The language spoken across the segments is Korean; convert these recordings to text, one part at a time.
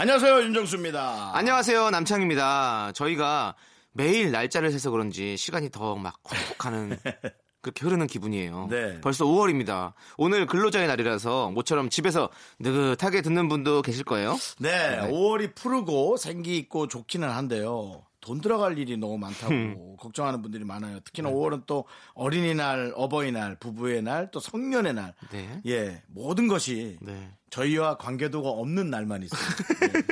안녕하세요 윤정수입니다. 안녕하세요 남창입니다. 저희가 매일 날짜를 세서 그런지 시간이 더 막 콕콕하는 그렇게 흐르는 기분이에요. 네. 벌써 5월입니다. 오늘 근로자의 날이라서 모처럼 집에서 느긋하게 듣는 분도 계실 거예요. 네, 네. 5월이 푸르고 생기 있고 좋기는 한데요. 돈 들어갈 일이 너무 많다고 걱정하는 분들이 많아요. 특히나 5월은 또 어린이날, 어버이날, 부부의 날, 또 성년의 날. 네. 예, 모든 것이 네. 저희와 관계도가 없는 날만 있어요.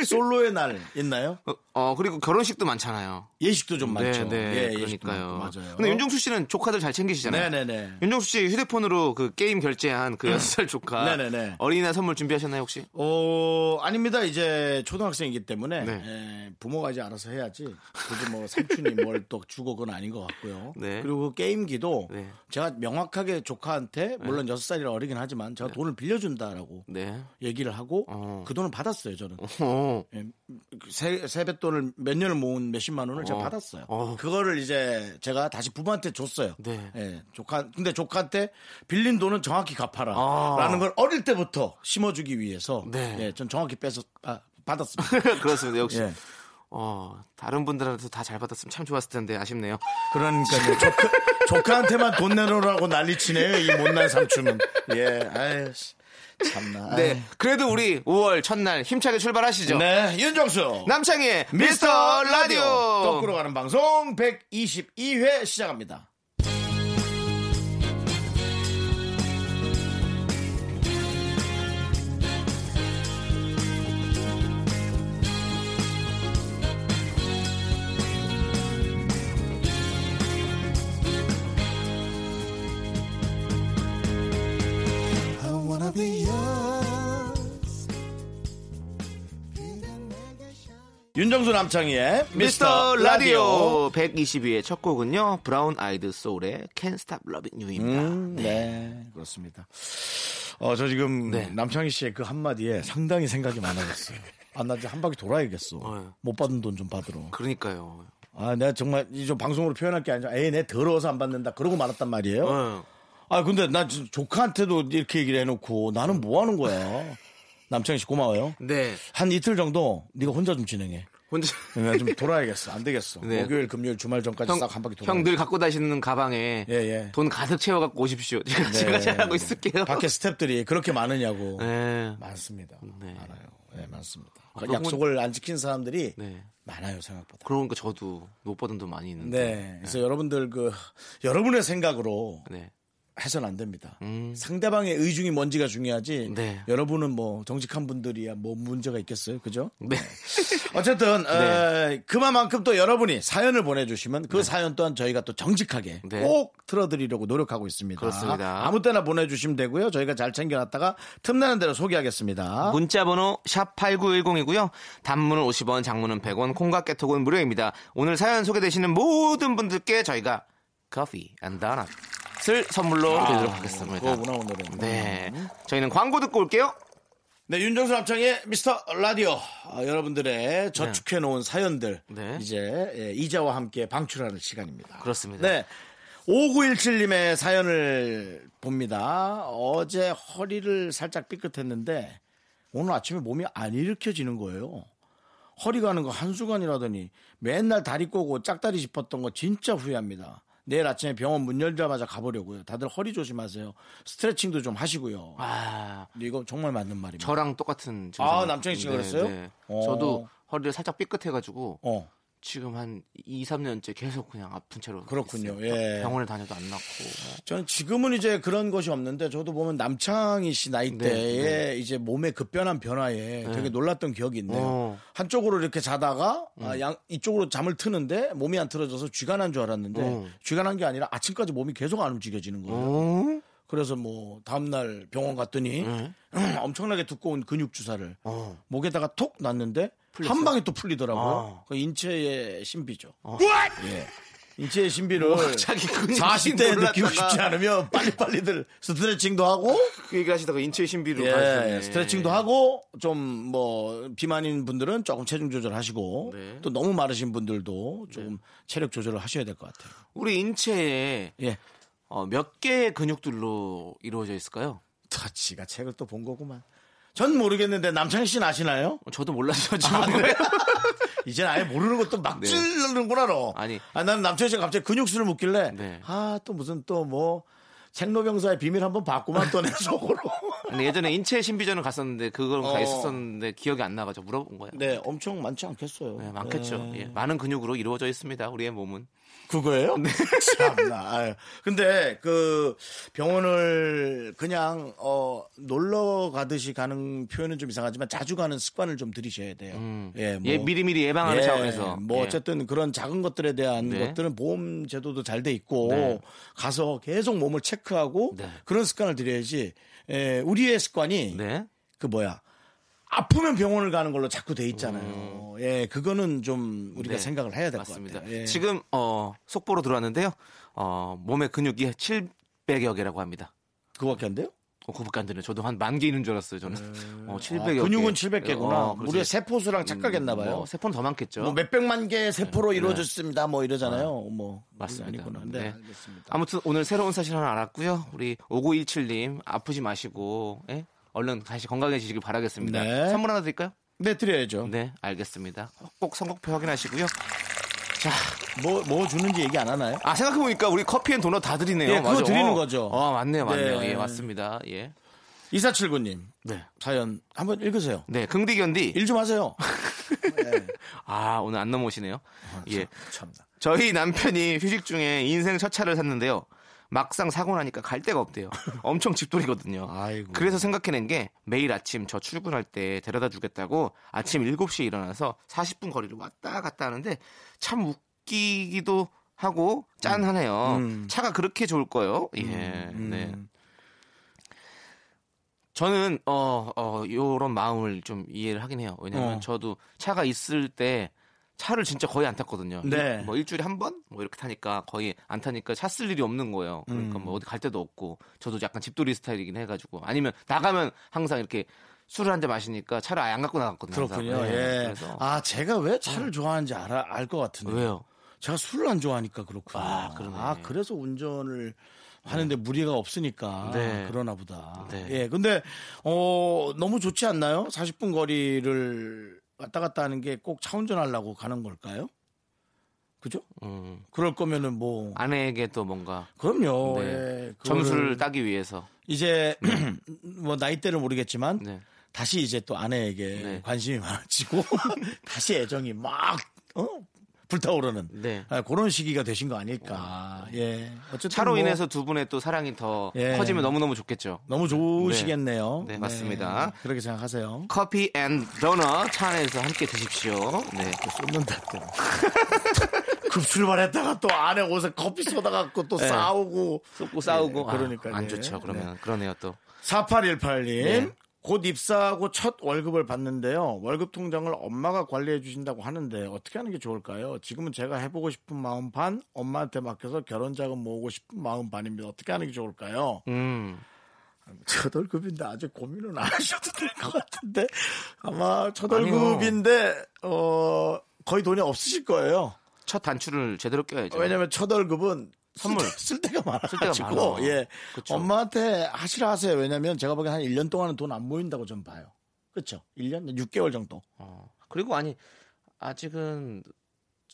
예. 솔로의 날 있나요? 어, 어, 그리고 결혼식도 많잖아요. 예식도 좀 많죠. 네, 네. 예, 그러니까요. 많고, 맞아요. 근데 윤종수 씨는 조카들 잘 챙기시잖아요. 네네네. 윤종수 씨 휴대폰으로 그 게임 결제한 그 6살 조카 네네네. 어린이날 선물 준비하셨나요 혹시? 어, 아닙니다. 이제 초등학생이기 때문에 네. 예, 부모가 이제 알아서 해야지. 굳이 뭐 삼촌이 뭘 또 주고 그건 아닌 것 같고요. 네. 그리고 그 게임기도 네. 제가 명확하게 조카한테 물론 여섯 살이라 어리긴 하지만 제가 돈을 빌려준다라고 네. 얘기를 하고 어. 그 돈을 받았어요. 저는 어. 예, 그 세, 세뱃돈을 몇 년을 모은 몇십만 원을 제가 어. 받았어요. 어. 그거를 이제 제가 다시 부모한테 줬어요. 네. 예, 조카 근데 조카한테 빌린 돈은 정확히 갚아라. 아. 라는 걸 어릴 때부터 심어주기 위해서 네. 예, 전 정확히 빼서 아, 받았습니다. 그렇습니다. 역시 예. 어, 다른 분들한테도 다 잘 받았으면 참 좋았을 텐데 아쉽네요. 그러니까요. 조카, 조카한테만 돈 내놓으라고 난리치네요. 이 못난 삼촌은. 예, 아유, 씨, 참나. 네. 그래도 우리 5월 첫날 힘차게 출발하시죠. 네, 윤정수. 남창희의 미스터. 라디오. 거꾸로 가는 방송 122회 시작합니다. 윤정수 남창희의 미스터 라디오 122의 첫 곡은요. 브라운 아이드 소울의 Can't Stop Loving You입니다. 음, 네. 그렇습니다. 어, 저 지금 네. 남창희 씨의 그 한마디에 상당히 생각이 많아졌어요. 아, 나 이제 한 바퀴 돌아야겠어. 어. 못 받은 돈 좀 받으러. 그러니까요. 아, 내가 정말 이 좀 방송으로 표현할 게 아니라, 에이, 내 더러워서 안 받는다. 그러고 말았단 말이에요. 어. 아, 근데 나 조카한테도 이렇게 얘기를 해놓고 나는 뭐 하는 거야. 남창희 씨 고마워요. 네. 한 이틀 정도 네가 혼자 좀 진행해. 혼자 내가 좀 돌아야겠어. 안 되겠어. 네. 목요일, 금요일, 주말 전까지 싹한 바퀴 돌아. 형늘 갖고 다니시는 가방에 예, 예. 돈 가득 채워 갖고 오십시오. 제가, 제가 잘하고 있을게요. 밖에 스탭들이 그렇게 많으냐고. 네. 많습니다. 네. 많아요. 네, 많습니다. 아, 그 약속을 안 지킨 사람들이 네. 많아요, 생각보다. 그러니까 저도 못 받은 돈 많이 있는데. 네. 그래서 여러분들 그 여러분의 생각으로 네. 해서는 안 됩니다. 음. 상대방의 의중이 뭔지가 중요하지. 네. 여러분은 뭐 정직한 분들이야 뭐 문제가 있겠어요, 그죠? 네. 어쨌든 에, 그만큼 또 여러분이 사연을 보내주시면 그 사연 또한 저희가 또 정직하게 네. 꼭 틀어드리려고 노력하고 있습니다. 그렇습니다. 아무 때나 보내주시면 되고요. 저희가 잘 챙겨놨다가 틈나는 대로 소개하겠습니다. 문자 번호 샵 8910이고요. 단문은 50원, 장문은 100원, 콩과 깨톡은 무료입니다. 오늘 사연 소개되시는 모든 분들께 저희가 커피 and 도넛을 선물로 드리도록 하겠습니다. 아, 그거구나 오늘은. 네. 저희는 광고 듣고 올게요. 네, 윤정수 남창희의 미스터 라디오. 아, 여러분들의 저축해 놓은 사연들. 네. 이제 예, 이자와 함께 방출하는 시간입니다. 그렇습니다. 네. 5917님의 사연을 봅니다. 어제 허리를 살짝 삐끗했는데 오늘 아침에 몸이 안 일으켜지는 거예요. 허리 가는 거 한순간이라더니 맨날 다리 꼬고 짝다리 짚었던 거 진짜 후회합니다. 내일 아침에 병원 문 열자마자 가보려고요. 다들 허리 조심하세요. 스트레칭도 좀 하시고요. 아, 근데 이거 정말 맞는 말입니다. 저랑 똑같은 증상. 아, 남창희 씨가 그랬어요? 어. 저도 허리를 살짝 삐끗해가지고 어, 지금 한 2, 3년째 계속 그냥 아픈 채로 그렇군요. 예. 병원을 다녀도 안 낫고. 뭐. 저는 지금은 이제 그런 것이 없는데 저도 보면 남창희 씨 나이 네, 때에 이제 몸의 급변한 변화에 되게 놀랐던 기억이 있네요. 어. 한쪽으로 이렇게 자다가 아, 양 이쪽으로 잠을 트는데 몸이 안 틀어져서 쥐가 난 줄 알았는데 어. 쥐가 난 게 아니라 아침까지 몸이 계속 안 움직여지는 거예요. 어? 그래서 뭐 다음날 병원 갔더니 네. 엄청나게 두꺼운 근육 주사를 어. 목에다가 톡 놨는데 한 방에 또 풀리더라고요. 아. 그 인체의 신비죠. 예. 인체의 신비를 뭐, 자기 근육이 40대에 느끼고. 싶지 않으면 빨리빨리들 스트레칭도 하고 그 얘기하시다가 인체의 신비로 예. 스트레칭도 하고 좀 뭐 비만인 분들은 조금 체중 조절하시고 네. 또 너무 마르신 분들도 조금 체력 조절을 하셔야 될 것 같아요. 우리 인체에 예. 어, 몇 개의 근육들로 이루어져 있을까요? 다 지가 책을 또 본 거구만. 전 모르겠는데 남창희 씨는 아시나요? 어, 저도 몰라서 지금 이제는 아예 모르는 것도 막 네. 찌르는구나 너. 아니. 아, 나는 남창희 씨가 갑자기 근육수를 묻길래 네. 아또 무슨 또 뭐 생로병사의 비밀 한번 봤구만 또내 속으로. 근데 예전에 인체 신비전을 갔었는데 그걸 가 어. 있었었는데 기억이 안 나가지고 물어본 거예요. 네, 엄청 많지 않겠어요. 네, 많겠죠. 네. 예, 많은 근육으로 이루어져 있습니다. 우리의 몸은. 그거예요? 네. 참나. 아유. 근데 그 병원을 그냥 어 놀러 가듯이 가는 표현은 좀 이상하지만 자주 가는 습관을 좀 들이셔야 돼요. 음. 예, 뭐. 예, 미리미리 예방하는 예, 차원에서. 뭐 예. 어쨌든 그런 작은 것들에 대한 네. 것들은 보험 제도도 잘 돼 있고 네. 가서 계속 몸을 체크하고 네. 그런 습관을 들여야지. 예, 우리의 습관이 네. 그 뭐야 아프면 병원을 가는 걸로 자꾸 돼 있잖아요. 예, 그거는 좀 우리가 음. 네, 생각을 해야 될 것. 같아요. 예. 지금 어, 속보로 들어왔는데요. 어, 몸의 근육이 700여 개라고 합니다. 그거밖에 안 돼요? 어, 되네. 저도 한 만 개 있는 줄 알았어요. 저는. 어, 700여 아, 근육은 개. 700개구나. 어. 우리가 세포수랑 착각했나 봐요. 뭐, 세포는 더 많겠죠. 뭐 몇백만 개의 세포로 이루어졌습니다. 뭐 이러잖아요. 뭐 네. 맞습니다. 네, 네. 알겠습니다. 아무튼 오늘 새로운 사실 하나 알았고요. 우리 5917님 아프지 마시고 예? 얼른 다시 건강해지시길 바라겠습니다. 네. 선물 하나 드릴까요? 네, 드려야죠. 네, 알겠습니다. 꼭 선곡표 확인하시고요. 자, 뭐, 뭐 주는지 얘기 안 하나요? 아 생각해보니까 우리 커피 and 도넛 다 드리네요. 예, 그거 맞아. 드리는 어. 거죠. 어, 맞네요, 맞네요. 네. 예, 맞습니다. 예. 2479님. 네. 사연 한번 읽으세요. 네, 긍디견디. 일 좀 하세요. 아, 오늘 안 넘어오시네요. 예. 참나. 저희 남편이 휴직 중에 인생 첫 차를 샀는데요. 막상 사고 나니까 갈 데가 없대요. 엄청 집돌이거든요. 아이고. 그래서 생각해낸 게 매일 아침 저 출근할 때 데려다 주겠다고 아침 7시에 일어나서 40분 거리를 왔다 갔다 하는데 참 웃기기도 하고 짠하네요. 음. 차가 그렇게 좋을 거요. 예. 음. 네. 저는 어, 어 요런 마음을 좀 이해를 하긴 해요. 왜냐면 어. 저도 차가 있을 때 차를 진짜 거의 안 탔거든요. 네. 뭐 일주일에 한 번? 뭐 이렇게 타니까 거의 안 타니까 차 쓸 일이 없는 거예요. 그러니까 음. 뭐 어디 갈 데도 없고 저도 약간 집돌이 스타일이긴 해가지고 아니면 나가면 항상 이렇게 술을 한 잔 마시니까 차를 아예 안 갖고 나갔거든요. 그렇군요. 네, 예. 그래서 아, 제가 왜 차를 좋아하는지 알아, 알 것 같은데. 왜요? 제가 술을 안 좋아하니까 그렇구나. 아, 그러네. 그래서 운전을 하는데 무리가 없으니까 네. 그러나 보다. 네. 예. 근데 어 너무 좋지 않나요? 40분 거리를 왔다 갔다 하는 게 꼭 차 운전하려고 가는 걸까요? 그죠? 음, 그럴 거면은 뭐 아내에게 또 뭔가 그럼요. 네. 예. 점수를 따기 위해서 이제 뭐 나이대를 모르겠지만 네. 다시 이제 또 아내에게 네. 관심이 많아지고 다시 애정이 막 어? 불타오르는 네. 아, 그런 시기가 되신 거 아닐까. 예. 어쨌든 차로 뭐 인해서 두 분의 또 사랑이 더 예. 커지면 너무너무 좋겠죠. 너무 좋으시겠네요. 네, 맞습니다. 그렇게 생각하세요. 커피 and 도넛 차 안에서 함께 드십시오. 네. 쏟는다 또. 급 출발했다가 또 안에 옷에 커피 쏟아갖고 또 네. 싸우고 쏟고 싸우고 예, 그러니까요. 아, 안 좋죠. 그러면 그러네요 또. 4818님. 네. 곧 입사하고 첫 월급을 받는데요. 월급 통장을 엄마가 관리해 주신다고 하는데 어떻게 하는 게 좋을까요? 지금은 제가 해보고 싶은 마음 반, 엄마한테 맡겨서 결혼 자금 모으고 싶은 마음 반입니다. 어떻게 하는 게 좋을까요? 음. 첫 월급인데 아직 고민은 안 하셔도 될 것 같은데 아마 첫 월급인데 어 거의 돈이 없으실 거예요. 첫 단추를 제대로 껴야죠. 왜냐면 첫 월급은 선물. 쓸, 데, 가 많아가지고 많아. 예 그쵸. 엄마한테 하시라 하세요. 왜냐면 제가 보기엔 한 1년 동안은 돈 안 모인다고 좀 봐요. 그렇죠? 1년 6개월 정도. 어. 그리고 아니 아직은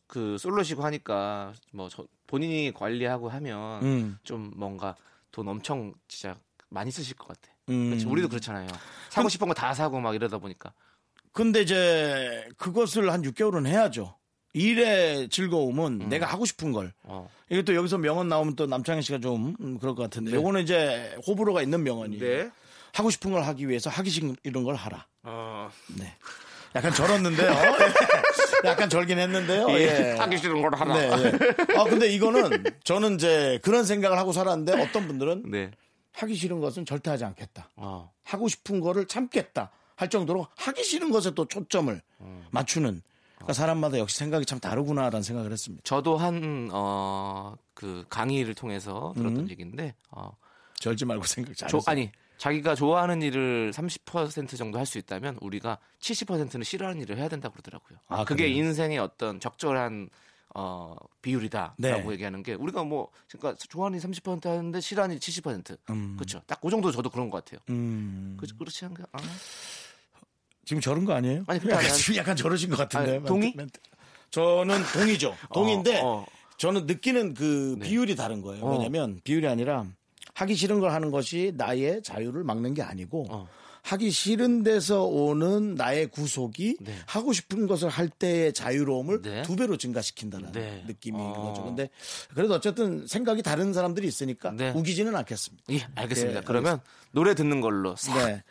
그 솔로시고 하니까 뭐 저- 본인이 관리하고 하면 음. 좀 뭔가 돈 엄청 진짜 많이 쓰실 것 같아. 음. 그렇지. 우리도 그렇잖아요. 사고 싶은 거 다 사고 막 이러다 보니까. 근데 이제 그것을 한 6개월은 해야죠. 일의 즐거움은 내가 하고 싶은 걸. 어. 이게 또 여기서 명언 나오면 또 남창희 씨가 좀 음, 그럴 것 같은데. 네. 요거는 이제 호불호가 있는 명언이에요. 네. 하고 싶은 걸 하기 위해서 하기 싫은 걸 하라. 어. 네. 약간 절었는데요. 예. 약간 절긴 했는데요. 예. 하기 싫은 걸 하라. 네, 예. 아, 근데 이거는 저는 이제 그런 생각을 하고 살았는데 어떤 분들은 네. 하기 싫은 것은 절대 하지 않겠다. 어. 하고 싶은 거를 참겠다. 할 정도로 하기 싫은 것에 또 초점을 음. 맞추는. 그러니까 사람마다 역시 생각이 참 다르구나라는 생각을 했습니다. 저도 한, 어, 그 강의를 통해서 들었던 음. 얘기인데, 어, 절지 말고 생각 잘 조, 해서. 아니, 자기가 좋아하는 일을 30% 정도 할 수 있다면 우리가 70%는 싫어하는 일을 해야 된다고 그러더라고요. 아, 그게 그래요? 인생의 어떤 적절한 어, 비율이다라고 네. 얘기하는 게 우리가 뭐 그러니까 좋아하는 일이 30% 하는데 싫어하는 일이 70%. 음. 그렇죠. 딱 그 정도 저도 그런 것 같아요. 음. 그, 그렇지 않가? 아, 지금 저런 거 아니에요? 아니, 약간, 지금 약간 저러신 것 같은데. 아니, 동의? 멘트, 멘트. 저는 동의죠. 동인데 어, 어. 저는 느끼는 그 네. 비율이 다른 거예요. 어. 왜냐면 비율이 아니라 하기 싫은 걸 하는 것이 나의 자유를 막는 게 아니고 어. 하기 싫은 데서 오는 나의 구속이 네. 하고 싶은 것을 할 때의 자유로움을 네. 두 배로 증가시킨다는 네. 느낌인 어. 거죠. 근데 그래도 어쨌든 생각이 다른 사람들이 있으니까 네. 우기지는 않겠습니다. 예, 알겠습니다. 네, 그러면 노래 듣는 걸로 싹.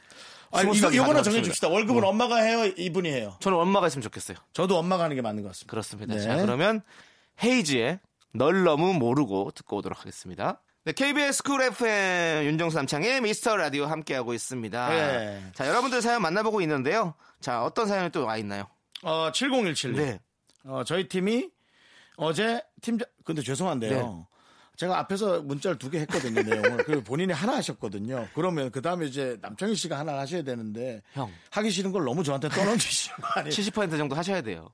네. 아, 이거, 이거나 정해줍시다. 월급은 엄마가 해요? 이분이 해요? 저는 엄마가 있으면 좋겠어요. 저도 엄마가 하는 게 맞는 것 같습니다. 그렇습니다. 네. 자, 그러면 헤이즈의 널 너무 모르고 듣고 오도록 하겠습니다. 네, KBS 쿨 FM 윤정수 남창희의 미스터 라디오 함께하고 있습니다. 네. 자, 여러분들 사연 만나보고 있는데요. 자, 어떤 사연이 또 와 있나요? 어, 7017님. 네. 어, 저희 팀이 어제 팀장, 근데 죄송한데요. 네. 제가 앞에서 문자를 두 개 했거든요, 내용을. 그리고 본인이 하나 하셨거든요. 그러면 그 다음에 이제 남창희 씨가 하나 하셔야 되는데. 형. 하기 싫은 걸 너무 저한테 떠넘기시는 거 아니에요? 70% 정도 하셔야 돼요.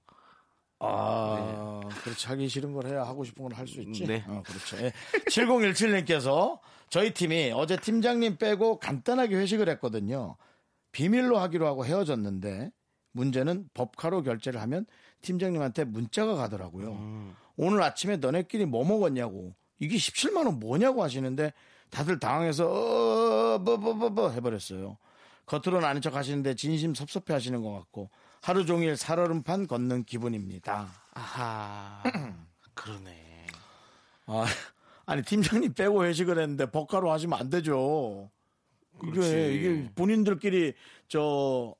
아, 그렇지. 하기 싫은 걸 해야 하고 싶은 걸 할 수 있지. 네. 어, 그렇죠. 예. 7017님께서 저희 팀이 어제 팀장님 빼고 간단하게 회식을 했거든요. 비밀로 하기로 하고 헤어졌는데 문제는 법카로 결제를 하면 팀장님한테 문자가 가더라고요. 오늘 아침에 너네끼리 뭐 먹었냐고. 이게 17만 원 뭐냐고 하시는데 다들 당황해서 어, 뭐, 뭐, 뭐, 뭐 해버렸어요. 겉으로는 아닌 척 하시는데 진심 섭섭해 하시는 것 같고 하루 종일 살얼음판 걷는 기분입니다. 아하. 그러네. 아, 아니 팀장님 빼고 회식을 했는데 법카로 하시면 안 되죠. 그렇지. 이게 이게 본인들끼리 저이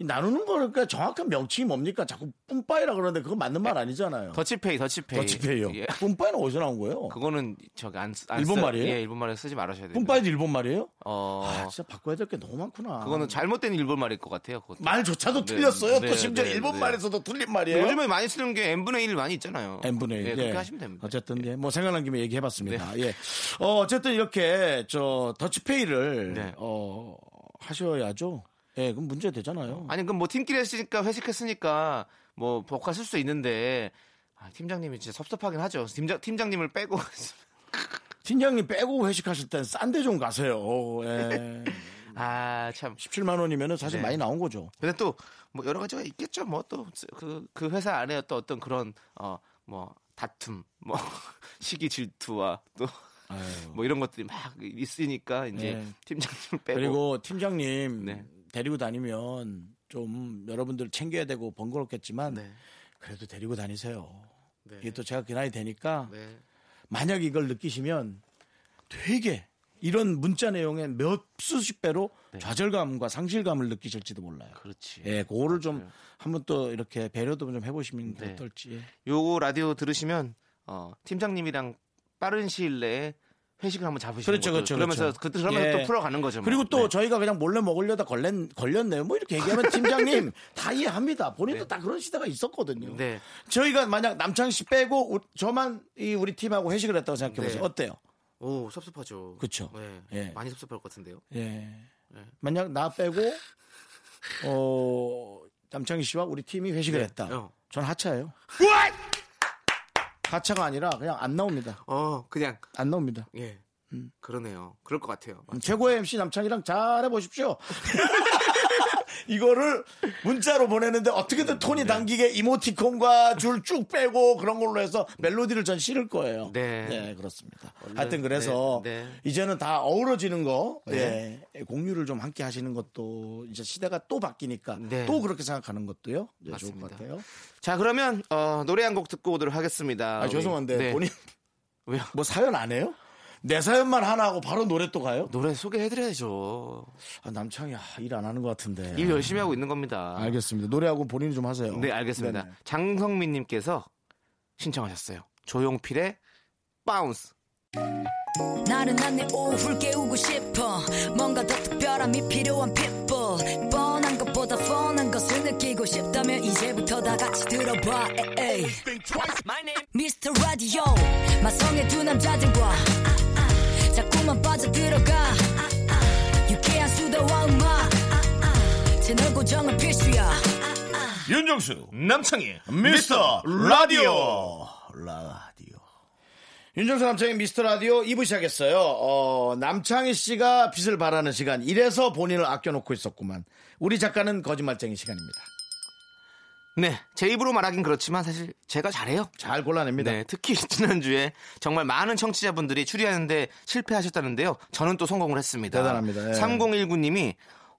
나누는 거니까 정확한 명칭이 뭡니까? 자꾸 뿜빠이라 그러는데 그거 맞는 말 아니잖아요. 더치페이, 더치페이. 더치페이요. 예. 뿜빠이는 어디서 나온 거예요? 그거는 저기 안, 쓰- 안 일본 써- 말이에요? 예, 일본 말에 쓰지 말아셔야 돼요. 뿜빠이도 일본 말이에요? 어. 아, 진짜 바꿔야 될 게 너무 많구나. 그거는 잘못된 일본 말일 것 같아요. 그것도. 말조차도 네, 틀렸어요. 네, 또 심지어 네, 일본 네. 말에서도 틀린 말이에요. 요즘에 많이 쓰는 게 n분의 1 많이 있잖아요. n분의 1. 예, 그렇게 하시면 됩니다. 어쨌든 예, 뭐 생각난 김에 얘기해봤습니다. 예. 어, 어쨌든 이렇게 저 더치페이를 네. 어, 하셔야죠. 예, 그럼 문제 되잖아요. 아니 그럼 뭐 팀끼리 했으니까 회식했으니까 뭐 복화 쓸수 있는데 아, 팀장님이 진짜 섭섭하긴 하죠. 팀장 팀장님을 빼고 팀장님 빼고 회식하실 땐 싼 데 좀 가세요. 예. 아 참. 17만 원이면은 사실 네. 많이 나온 거죠. 근데 또 뭐 여러 가지가 있겠죠. 뭐 또 그 그 회사 안에 또 어떤 그런 어 뭐 다툼, 뭐 시기 질투와 또뭐 아유. 이런 것들이 막 있으니까 이제 네. 팀장님을 빼고 그리고 팀장님 네. 데리고 다니면 좀 여러분들 챙겨야 되고 번거롭겠지만 네. 그래도 데리고 다니세요. 네. 이게 또 제가 그 나이 되니까 네. 만약 이걸 느끼시면 되게 이런 문자 내용에 몇 수십 배로 좌절감과 상실감을 느끼실지도 몰라요. 네. 그렇지. 예, 그거를 좀 한번 또 이렇게 배려도 좀 해보시면 네. 어떨지. 요거 라디오 들으시면 어, 팀장님이랑 빠른 시일 내에 회식을 한번 잡으시는 그렇죠. 그렇죠, 그러면서 그렇죠. 그 그러면서 예. 또 풀어가는 거죠. 뭐. 그리고 또 네. 저희가 그냥 몰래 먹으려다 걸렸, 걸렸네요. 뭐 이렇게 얘기하면 팀장님 다 이해합니다. 본인도 다 그런 시대가 있었거든요. 네. 저희가 만약 남창 씨 빼고 우- 저만 이 우리 팀하고 회식을 했다고 생각해 보세요. 네. 어때요? 오 섭섭하죠. 네. 예. 많이 섭섭할 것 같은데요. 예. 만약 나 빼고 어 남창희 씨와 우리 팀이 회식을 네. 했다. 어. 전 하차예요. 하차가 아니라 그냥 안 나옵니다. 어 그냥 안 나옵니다. 예. 음. 그러네요. 그럴 것 같아요. 최고의 MC 남창이랑 잘해 보십시오. 이거를 문자로 보내는데 어떻게든 톤이 당기게 이모티콘과 줄 쭉 빼고 그런 걸로 해서 멜로디를 전 실을 거예요. 네. 그렇습니다. 하여튼 그래서 네, 네. 이제는 다 어우러지는 거, 네. 예, 공유를 좀 함께 하시는 것도 이제 시대가 또 바뀌니까 네. 또 그렇게 생각하는 것도요. 네, 좋을. 것 같아요. 자 그러면 어, 노래 한 곡 듣고 오도록 하겠습니다. 아, 죄송한데 네. 본인 왜요? 뭐 사연 안 해요? 내 사연만 하나 하고 바로 노래 또 가요? 노래 소개해드려야죠. 아, 남창희 일 안 하는 것 같은데. 일 열심히 하고 있는 겁니다. 알겠습니다. 노래하고 본인이 좀 하세요. 네, 알겠습니다. 네네. 장성민님께서 신청하셨어요. 조용필의 Bounce. 나른한 내 오후를 깨우고 싶어 뭔가 더 특별함이 필요한 people 뻔한 것보다 뻔한 것을 느끼고 싶다면 이제부터 다 같이 들어봐 에이. Mr. Radio 마성의 두 남자들과 자꾸만 빠져들어가. 유쾌한 수다와 음악. 채널 고정은 필수야. 윤정수 남창희 미스터 라디오. 라디오. 윤정수 남창희 미스터 라디오 2부 시작했어요. 어, 남창희 씨가 빚을 바라는 시간. 이래서 본인을 아껴놓고 있었구만. 우리 작가는 거짓말쟁이 시간입니다 네, 제 입으로 말하긴 그렇지만 사실 제가 잘해요. 잘 골라냅니다 네, 특히 지난주에 정말 많은 청취자분들이 추리하는데 실패하셨다는데요. 저는 또 성공을 했습니다. 대단합니다. 예. 3019님이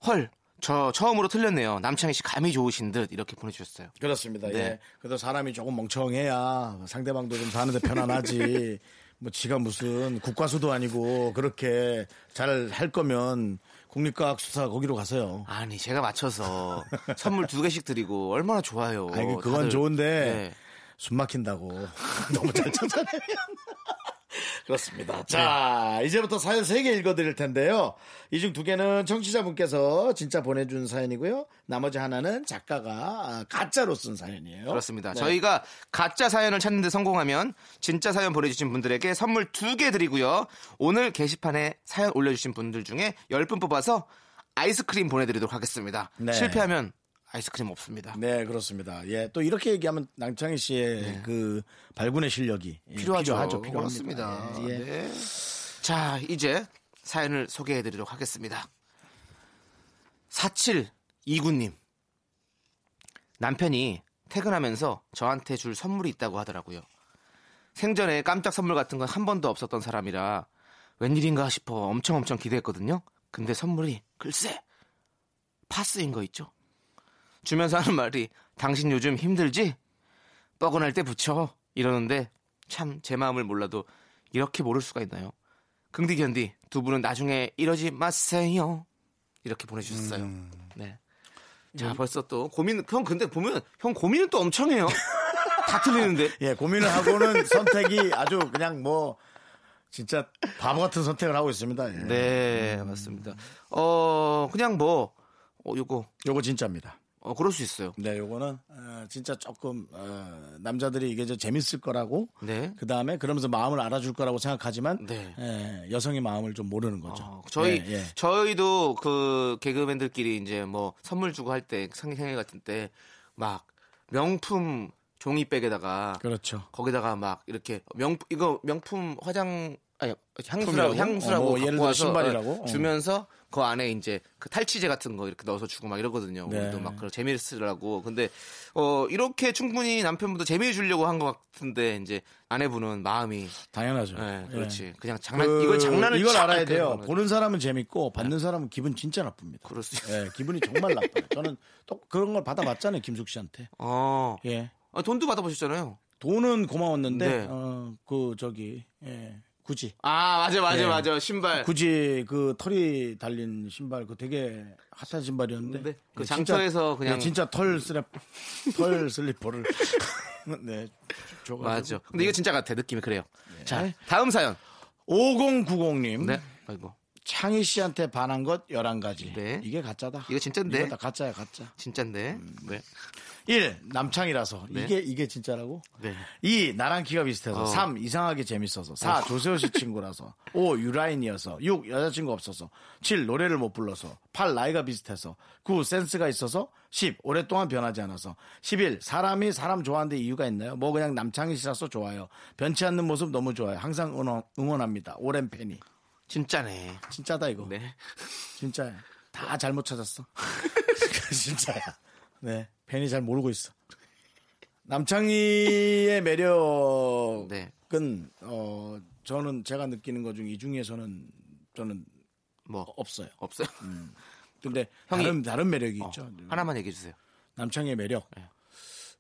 헐, 저 처음으로 틀렸네요. 남창희 씨 감이 좋으신 듯 이렇게 보내주셨어요. 그렇습니다 네. 예. 그래도 사람이 조금 멍청해야 상대방도 좀 사는데 편안하지 뭐 지가 무슨 국가수도 아니고 그렇게 잘 할 거면 국립과학 수사 거기로 가세요 아니, 제가 맞춰서 선물 두 개씩 드리고 얼마나 좋아요. 아니 그- 그건 다들. 좋은데 네. 숨 막힌다고 너무 잘 찾아내면 그렇습니다. 자 이제부터 사연 세개 읽어드릴 텐데요. 이중두 개는 청취자분께서 진짜 보내준 사연이고요. 나머지 하나는 작가가 아, 가짜로 쓴 사연이에요. 그렇습니다. 네. 저희가 가짜 사연을 찾는 데 성공하면 진짜 사연 보내주신 분들에게 선물 두개 드리고요. 오늘 게시판에 사연 올려주신 분들 중에 10분 뽑아서 아이스크림 보내드리도록 하겠습니다. 네. 실패하면 아이스크림 없습니다. 네, 그렇습니다. 예, 또 이렇게 얘기하면 남창희 씨의 그 발군의 실력이 예, 네. 필요하죠. 필요하죠. 필요합니다. 그렇습니다. 예, 예. 네. 자, 이제 사연을 소개해 드리도록 하겠습니다. 4729님. 남편이 퇴근하면서 저한테 줄 선물이 있다고 하더라고요. 생전에 깜짝 선물 같은 건 한 번도 없었던 사람이라 웬일인가 싶어 엄청 엄청 기대했거든요. 근데 선물이 글쎄 파스인 거 있죠. 주면서 하는 말이 당신 요즘 힘들지? 뻐근할 때 붙여 이러는데 참 제 마음을 몰라도 이렇게 모를 수가 있나요? 긍디 견디 두 분은 나중에 이러지 마세요 이렇게 보내주셨어요. 음. 네. 자 벌써 또 고민 형 근데 보면 형 고민은 또 엄청 해요. 다 틀리는데 예, 고민을 하고는 선택이 아주 그냥 뭐 진짜 바보 같은 선택을 하고 있습니다. 예. 네 맞습니다. 어 그냥 뭐 어, 요거 요거 진짜입니다. 어 그럴 수 있어요. 네, 요거는 어, 진짜 조금 어, 남자들이 이게 저 재밌을 거라고 네. 그 다음에 그러면서 마음을 알아줄 거라고 생각하지만 네. 예, 여성의 마음을 좀 모르는 거죠. 어, 저희 예, 예. 저희도 그 개그맨들끼리 이제 뭐 선물 주고 할 때 생일 같은 때 막 명품 종이백에다가 그렇죠. 거기다가 막 이렇게 명 이거 명품 화장 아니 향수라고 품이라고? 향수라고 어, 뭐 예를 들어 신발이라고? 어, 어. 주면서 그 안에 이제 그 탈취제 같은 거 이렇게 넣어서 주고 막 이러거든요. 네. 우리도 막 그런 재미를 쓰라고. 근데 어 이렇게 충분히 남편분도 재미 주려고 한 것 같은데 이제 아내분은 마음이 당연하죠. 예, 예. 그렇지. 그냥 장난 그, 이걸 장난을 이걸 쫙 알아야 돼요. 보는 사람은 재밌고 받는 사람은 기분 진짜 나쁩니다. 그럴 수 있어요. 예, 기분이 정말 나빠요. 저는 또 그런 걸 받아봤잖아요, 김숙 씨한테. 어. 예. 아, 돈도 받아보셨잖아요. 돈은 고마웠는데, 네. 어, 그, 저기, 예, 굳이. 아, 맞아, 맞아, 네. 맞아. 신발. 굳이 그 털이 달린 신발, 그 되게 핫한 신발이었는데. 네. 그 예, 장터에서 진짜, 그냥- 예, 진짜 털 슬랩, 털 슬리퍼를. 네. 줘가지고. 맞아. 근데 이거 진짜 같아. 느낌이 그래요. 자, 다음 사연. 5090님. 네. 아이고. 창희 씨한테 반한 것 11가지. 네. 이게 가짜다. 이거 진짜인데? 이거 다 가짜야, 가짜. 진짠데. 네. 1. 남창이라서. 네. 이게, 이게 진짜라고? 네. 2. 나랑 키가 비슷해서. 어. 3. 이상하게 재밌어서. 4. 조세호 씨 친구라서. 5. 유라인이어서. 6. 여자친구 없어서. 7. 노래를 못 불러서. 8. 나이가 비슷해서. 9. 센스가 있어서. 10. 오랫동안 변하지 않아서. 11. 사람이 사람 좋아하는데 이유가 있나요? 뭐 그냥 남창희 씨라서 좋아요. 변치 않는 모습 너무 좋아요. 항상 응원, 응원합니다. 오랜 팬이. 진짜네. 진짜다 이거. 네. 진짜야. 다 잘못 찾았어. 진짜야. 네. 팬이 잘 모르고 있어. 남창희의 매력은 네. 어 저는 제가 느끼는 것 중 이 중에서는 저는 뭐 없어요. 없어요. 근데 형이- 다른 다른 매력이 어, 있죠. 하나만 얘기해 주세요. 남창희의 매력. 네.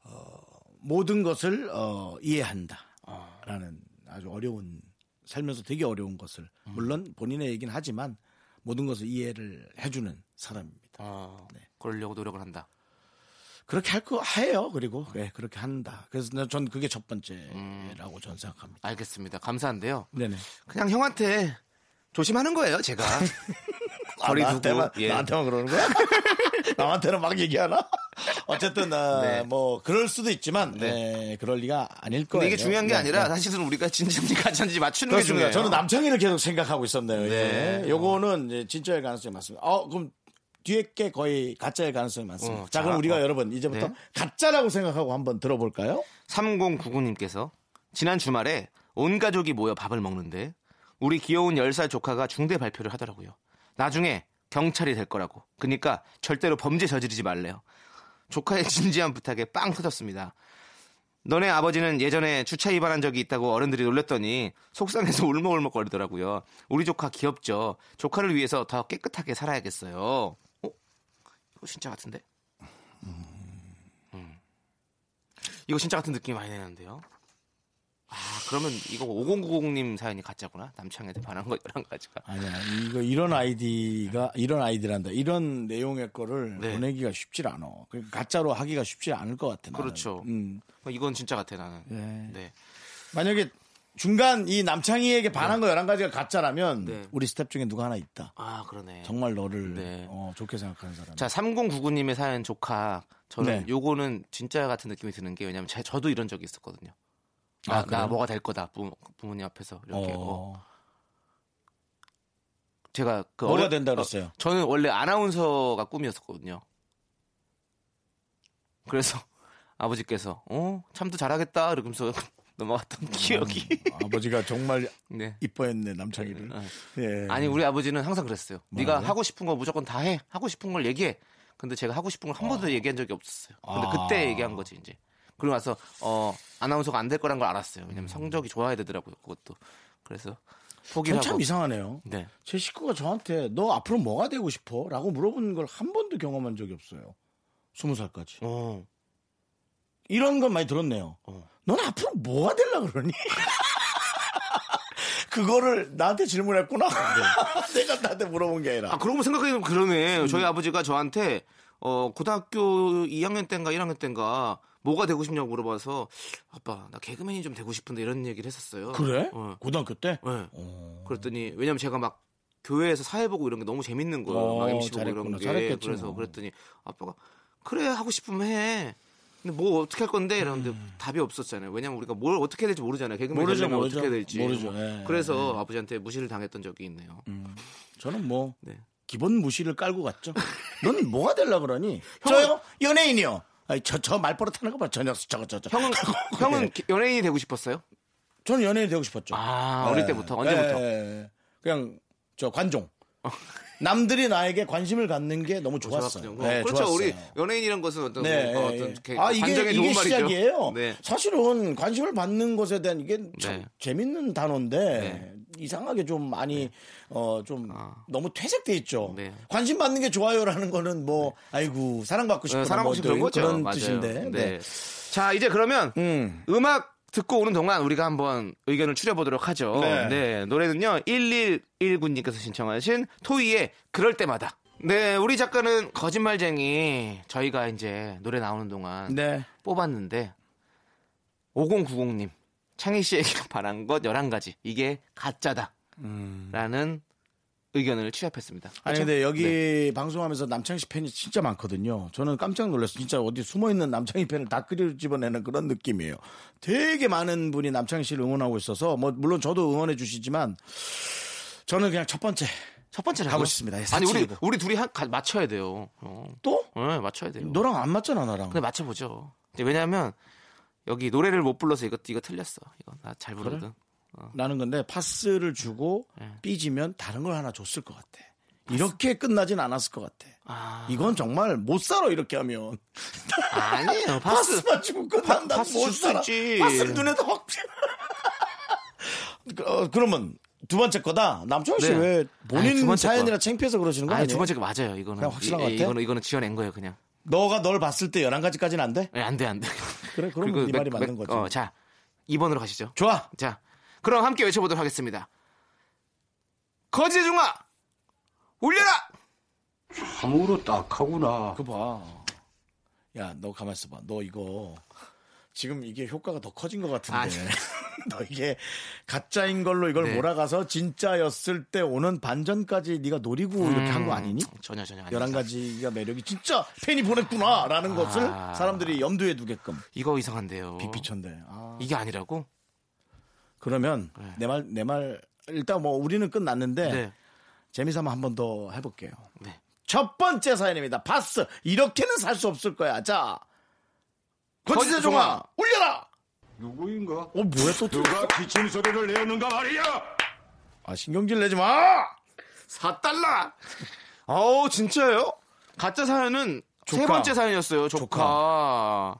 어, 모든 것을 어, 이해한다라는 아주 어려운 살면서 되게 어려운 것을 음. 물론 본인의 얘기는 하지만 모든 것을 이해를 해주는 사람입니다. 어, 네. 그러려고 노력을 한다. 그렇게 할 거 해요. 그리고 예, 그렇게 한다. 그래서 나- 전 그게 첫 번째라고 전 생각합니다. 알겠습니다. 감사한데요. 네네. 그냥 형한테 조심하는 거예요, 제가. 거리 아, 두고. 나한테만, 예. 나한테만 그러는 거야? 남한테는 막 얘기하나? 어쨌든 아, 네. 뭐 그럴 수도 있지만 네, 그럴 리가 아닐 거예요. 이게 중요한 게 네, 아니라 네. 사실은 우리가 진짜인지 가짜인지 맞추는 게 그렇습니다. 중요해요. 저는 남창희를 계속 생각하고 있었네요. 네. 예. 요거는 진짜일 가능성이 많습니다. 어, 그럼 뒤에 게 거의 가짜일 가능성이 많습니다. 어, 자, 그럼 자, 우리가 어. 여러분 이제부터 네. 가짜라고 생각하고 한번 들어볼까요? 3099님께서 지난 주말에 온 가족이 모여 밥을 먹는데 우리 귀여운 10살 조카가 중대 발표를 하더라고요. 나중에 경찰이 될 거라고. 그러니까 절대로 범죄 저지르지 말래요. 조카의 진지한 부탁에 빵 터졌습니다. 너네 아버지는 예전에 주차 위반한 적이 있다고 어른들이 놀렸더니 속상해서 울먹울먹 거리더라고요. 우리 조카 귀엽죠. 조카를 위해서 더 깨끗하게 살아야겠어요. 어? 이거 진짜 같은데? 음. 이거 진짜 같은 느낌이 많이 나는데요. 아, 그러면 이거 5090님 사연이 가짜구나. 남창희한테 반한 거 11가지가. 아니야. 이거 이런 아이디가 이런 아이디란다. 이런 내용의 거를 네. 보내기가 쉽지 않아. 그러니까 가짜로 하기가 쉽지 않을 것 같아. 나는. 그렇죠. 음. 이건 진짜 같아, 나는. 네. 네. 만약에 중간 이 남창희에게 반한 거 11가지가 가짜라면 네. 우리 스텝 중에 누가 하나 있다. 아, 그러네. 정말 너를 네. 어, 좋게 생각하는 사람. 자, 3099님의 사연 조카. 저는 네. 요거는 진짜 같은 느낌이 드는 게 왜냐면 제, 저도 이런 적이 있었거든요. 나, 아? 나 뭐가 될 거다. 부, 부모님 앞에서. 이렇게. 어. 어. 제가 그 뭐가 어려- 된다 어, 그랬어요? 저는 원래 아나운서가 꿈이었었거든요. 그래서 아버지께서 어 참도 잘하겠다 이러면서 넘어갔던 기억이. 아버지가 정말 네. 이뻐했네 남창희를. 예. 아니 우리 아버지는 항상 그랬어요. 네가 뭐라고요? 하고 싶은 거 무조건 다 해. 하고 싶은 걸 얘기해. 근데 제가 하고 싶은 걸한 번도 얘기한 적이 없었어요. 근데 아. 그때 얘기한 거지 이제. 그러고 나서 어 아나운서가 안 될 거란 걸 알았어요. 왜냐면 음. 성적이 좋아야 되더라고요. 그것도. 그래서 포기를 전참 하고. 이상하네요. 네. 제 식구가 저한테 너 앞으로 뭐가 되고 싶어? 라고 물어보는 걸 한 번도 경험한 적이 없어요. 스무 살까지. 어. 이런 건 많이 들었네요. 어. 넌 앞으로 뭐가 되려 그러니? 그거를 나한테 질문했구나. 내가 나한테 물어본 게 아니라. 아, 그러고 생각해보면 그러네. 음. 저희 아버지가 저한테, 어, 고등학교 2학년 때인가 1학년 때인가, 뭐가 되고 싶냐고 물어봐서, 아빠, 나 개그맨이 좀 되고 싶은데 이런 얘기를 했었어요. 그래? 어. 고등학교 때? 네. 어. 그랬더니, 왜냐면 제가 막, 교회에서 사회 보고 이런 게 너무 재밌는 거예요. 어, 막 MC 보고 이런 잘했구나. 게. 잘했겠지, 그래서 뭐. 그랬더니, 아빠가, 그래, 하고 싶으면 해. 근데 뭐 어떻게 할 건데? 이러는데 답이 없었잖아요. 왜냐면 우리가 뭘 어떻게 해야 될지 모르잖아요. 개그맨 음. 모르죠, 모르죠. 어떻게 될지. 모르죠. 뭐. 예, 그래서 아버지한테 무시를 당했던 적이 있네요. 저는 뭐 네. 기본 무시를 깔고 갔죠. 넌 뭐가 되려 그러니? 저요? 연예인이요. 아니, 저, 저 말버릇 하는 거 봐. 저 녀석, 저거, 저, 저. 형은, 형은 연예인이 되고 싶었어요? 저는 연예인 되고 싶었죠. 아, 어릴 때부터? 언제부터? 그냥, 저, 관종. 남들이 나에게 관심을 갖는 게 너무 좋았어요. 좋았군요. 네, 그렇죠. 좋았어요. 우리 연예인이란 것은 어떤, 네, 뭐, 예, 어떤 예. 개- 아 이게 이게 좋은. 시작이에요. 네. 사실은 관심을 받는 것에 대한 이게 참 네. 재밌는 단어인데 네. 이상하게 좀 많이 어좀 아. 너무 퇴색돼 있죠. 네. 관심 받는 게 좋아요라는 거는 뭐 아이고 사랑받고 싶은 네, 사랑하고 싶은 그런 거죠. 그런 맞아요. 뜻인데. 네. 자, 이제 그러면 음. 음악 듣고 오는 동안 우리가 한번 의견을 추려보도록 하죠. 네. 네. 노래는요, 1119님께서 신청하신 토이의 그럴 때마다. 네, 우리 작가는 거짓말쟁이 저희가 이제 노래 나오는 동안 네. 뽑았는데 5090님 창희 씨에게 바란 것 11가지 이게 가짜다 라는 의견을 취합했습니다 아니 그렇죠? 근데 여기 네. 방송하면서 남창희 씨 팬이 진짜 많거든요. 저는 깜짝 놀랐어요. 진짜 어디 숨어 있는 남창희 팬을 다 끄집어내는 그런 느낌이에요. 되게 많은 분이 남창희 씨를 응원하고 있어서 뭐 물론 저도 응원해 주시지만 저는 그냥 첫 번째 첫 번째로 가고 싶습니다. 예, 아니 우리. 우리 둘이 한, 가- 맞춰야 돼요 어. 또 네, 맞춰야 돼요 너랑 안 맞잖아 나랑. 근데 맞춰보죠 이제 왜냐하면 여기 노래를 못 불러서 이거 이거 틀렸어 이거 나 잘 부르거든 나는 근데 파스를 주고 네. 삐지면 다른 걸 하나 줬을 것 같아. 이렇게 끝나진 않았을 것 같아. 아. 이건 정말 못 살아 이렇게 하면 아니에요 파스 파스만 주고 끝난다 파스 못 살아. 있지. 파스를 눈에다 확. 어, 그러면 두 번째 거다. 남창희 씨 네. 왜 아니, 본인 두 번째 사연이라 거. 창피해서 그러시는 거 아니? 두 번째가 맞아요 이거는 확실한 이- 것 같아? 이거는 이거는 지어낸 거예요 그냥 너가 널 봤을 때 11가지까지는 안 돼? 예, 안돼 안 돼 그래, 그럼 네 말이 맞는 거지. 어, 자 2번으로 가시죠 좋아. 자, 그럼 함께 외쳐보도록 하겠습니다. 거지의 중아, 울려라! 참으로 딱하구나. 그 봐. 야, 너 가만 있어봐. 너 이거 지금 이게 효과가 더 커진 것 같은데. 아니. 너 이게 가짜인 걸로 이걸 네. 몰아가서 진짜였을 때 오는 반전까지 네가 노리고 이렇게 한 거 아니니? 전혀 전혀 아닙니다. 11가지가 매력이 진짜 팬이 보냈구나라는 것을 아. 사람들이 염두에 두게끔 이거 이상한데요. 빅피처인데. 아, 이게 아니라고? 그러면 네. 내말 내 말 일단 뭐 우리는 끝났는데 네. 재미삼아 한 번 더 해볼게요. 네. 첫 번째 사연입니다. 바스 이렇게는 살 수 없을 거야. 자, 거짓의 거짓의 종아. 울려라. 누구인가? 어 뭐야 또 또- 누가 기침 소리를 내었는가 말이야. 아 신경질 내지 마. 4달러! 어우, 진짜요? 가짜 사연은 세 조카. 번째 사연이었어요, 조카.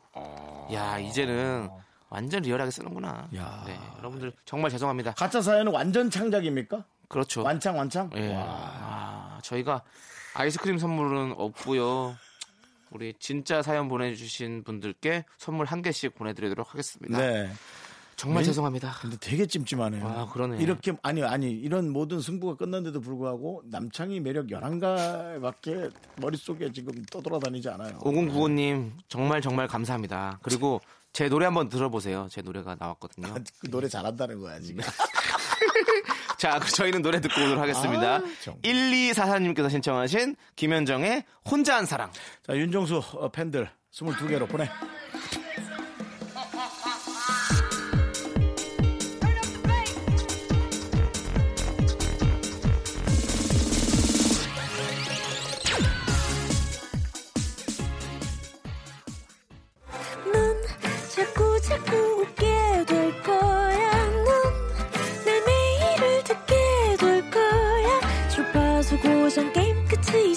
야, 이제는 완전 리얼하게 쓰는구나. 야. 네, 여러분들 정말 죄송합니다. 가짜 사연은 완전 창작입니까? 그렇죠. 완창 완창. 예. 와. 아, 저희가 아이스크림 선물은 없고요. 우리 진짜 사연 보내주신 분들께 선물 한 개씩 보내드리도록 하겠습니다. 네. 정말 네? 죄송합니다. 근데 되게 찜찜하네요. 아, 그러네. 이렇게 아니 아니 이런 모든 승부가 끝났는데도 불구하고 남창희 매력 11가 밖에 머릿속에 지금 떠돌아다니지 않아요. 5095님 정말 정말 감사합니다. 그리고 제 노래 한번 들어보세요. 제 노래가 나왔거든요. 그 노래 잘한다는 거야 지금. 자, 그 저희는 노래 듣고 오도록 하겠습니다. 아, 정말. 1244님께서 신청하신 김현정의 혼자 한 사랑. 자 윤정수 어, 팬들 22개로 보내.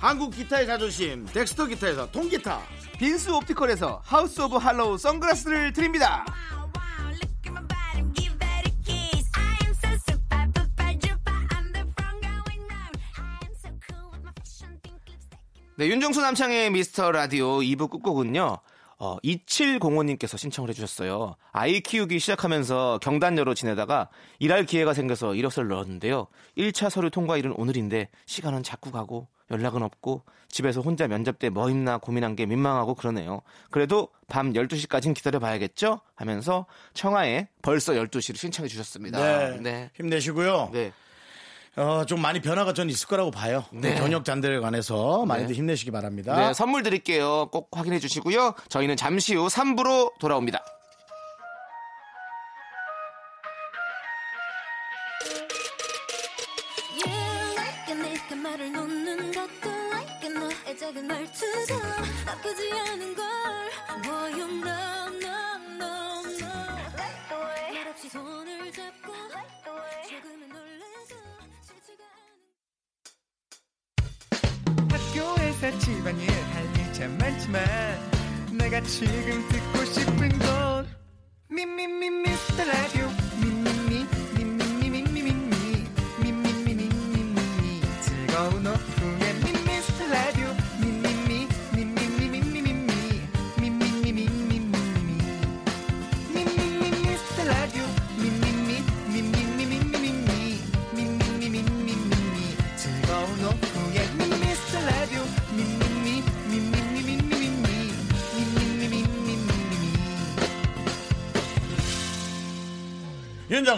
한국 기타의 자존심 덱스터 기타에서 통기타, 빈스 옵티컬에서 하우스 오브 할로우 선글라스를 드립니다. Wow, wow, look at my body, give that a kiss. I am so super, super, duper. I'm the front going round. I am so cool with my fashion pink lipstick. 네, 윤정수 남창희의 미스터 라디오 2부 끝곡은요. 어, 2705님께서 신청을 해주셨어요. 아이 키우기 시작하면서 경단녀로 지내다가 일할 기회가 생겨서 이력서를 넣었는데요. 1차 서류 통과일은 오늘인데 시간은 자꾸 가고 연락은 없고 집에서 혼자 면접 때 뭐 입나 고민한 게 민망하고 그러네요. 그래도 밤 12시까진 기다려봐야겠죠? 하면서 청하에 벌써 12시를 신청해 주셨습니다. 네, 네. 힘내시고요. 네. 어, 좀 많이 변화가 전 있을 거라고 봐요. 네. 저녁 잔들에 관해서 많이들 네. 힘내시기 바랍니다. 네, 선물 드릴게요. 꼭 확인해 주시고요. 저희는 잠시 후 3부로 돌아옵니다.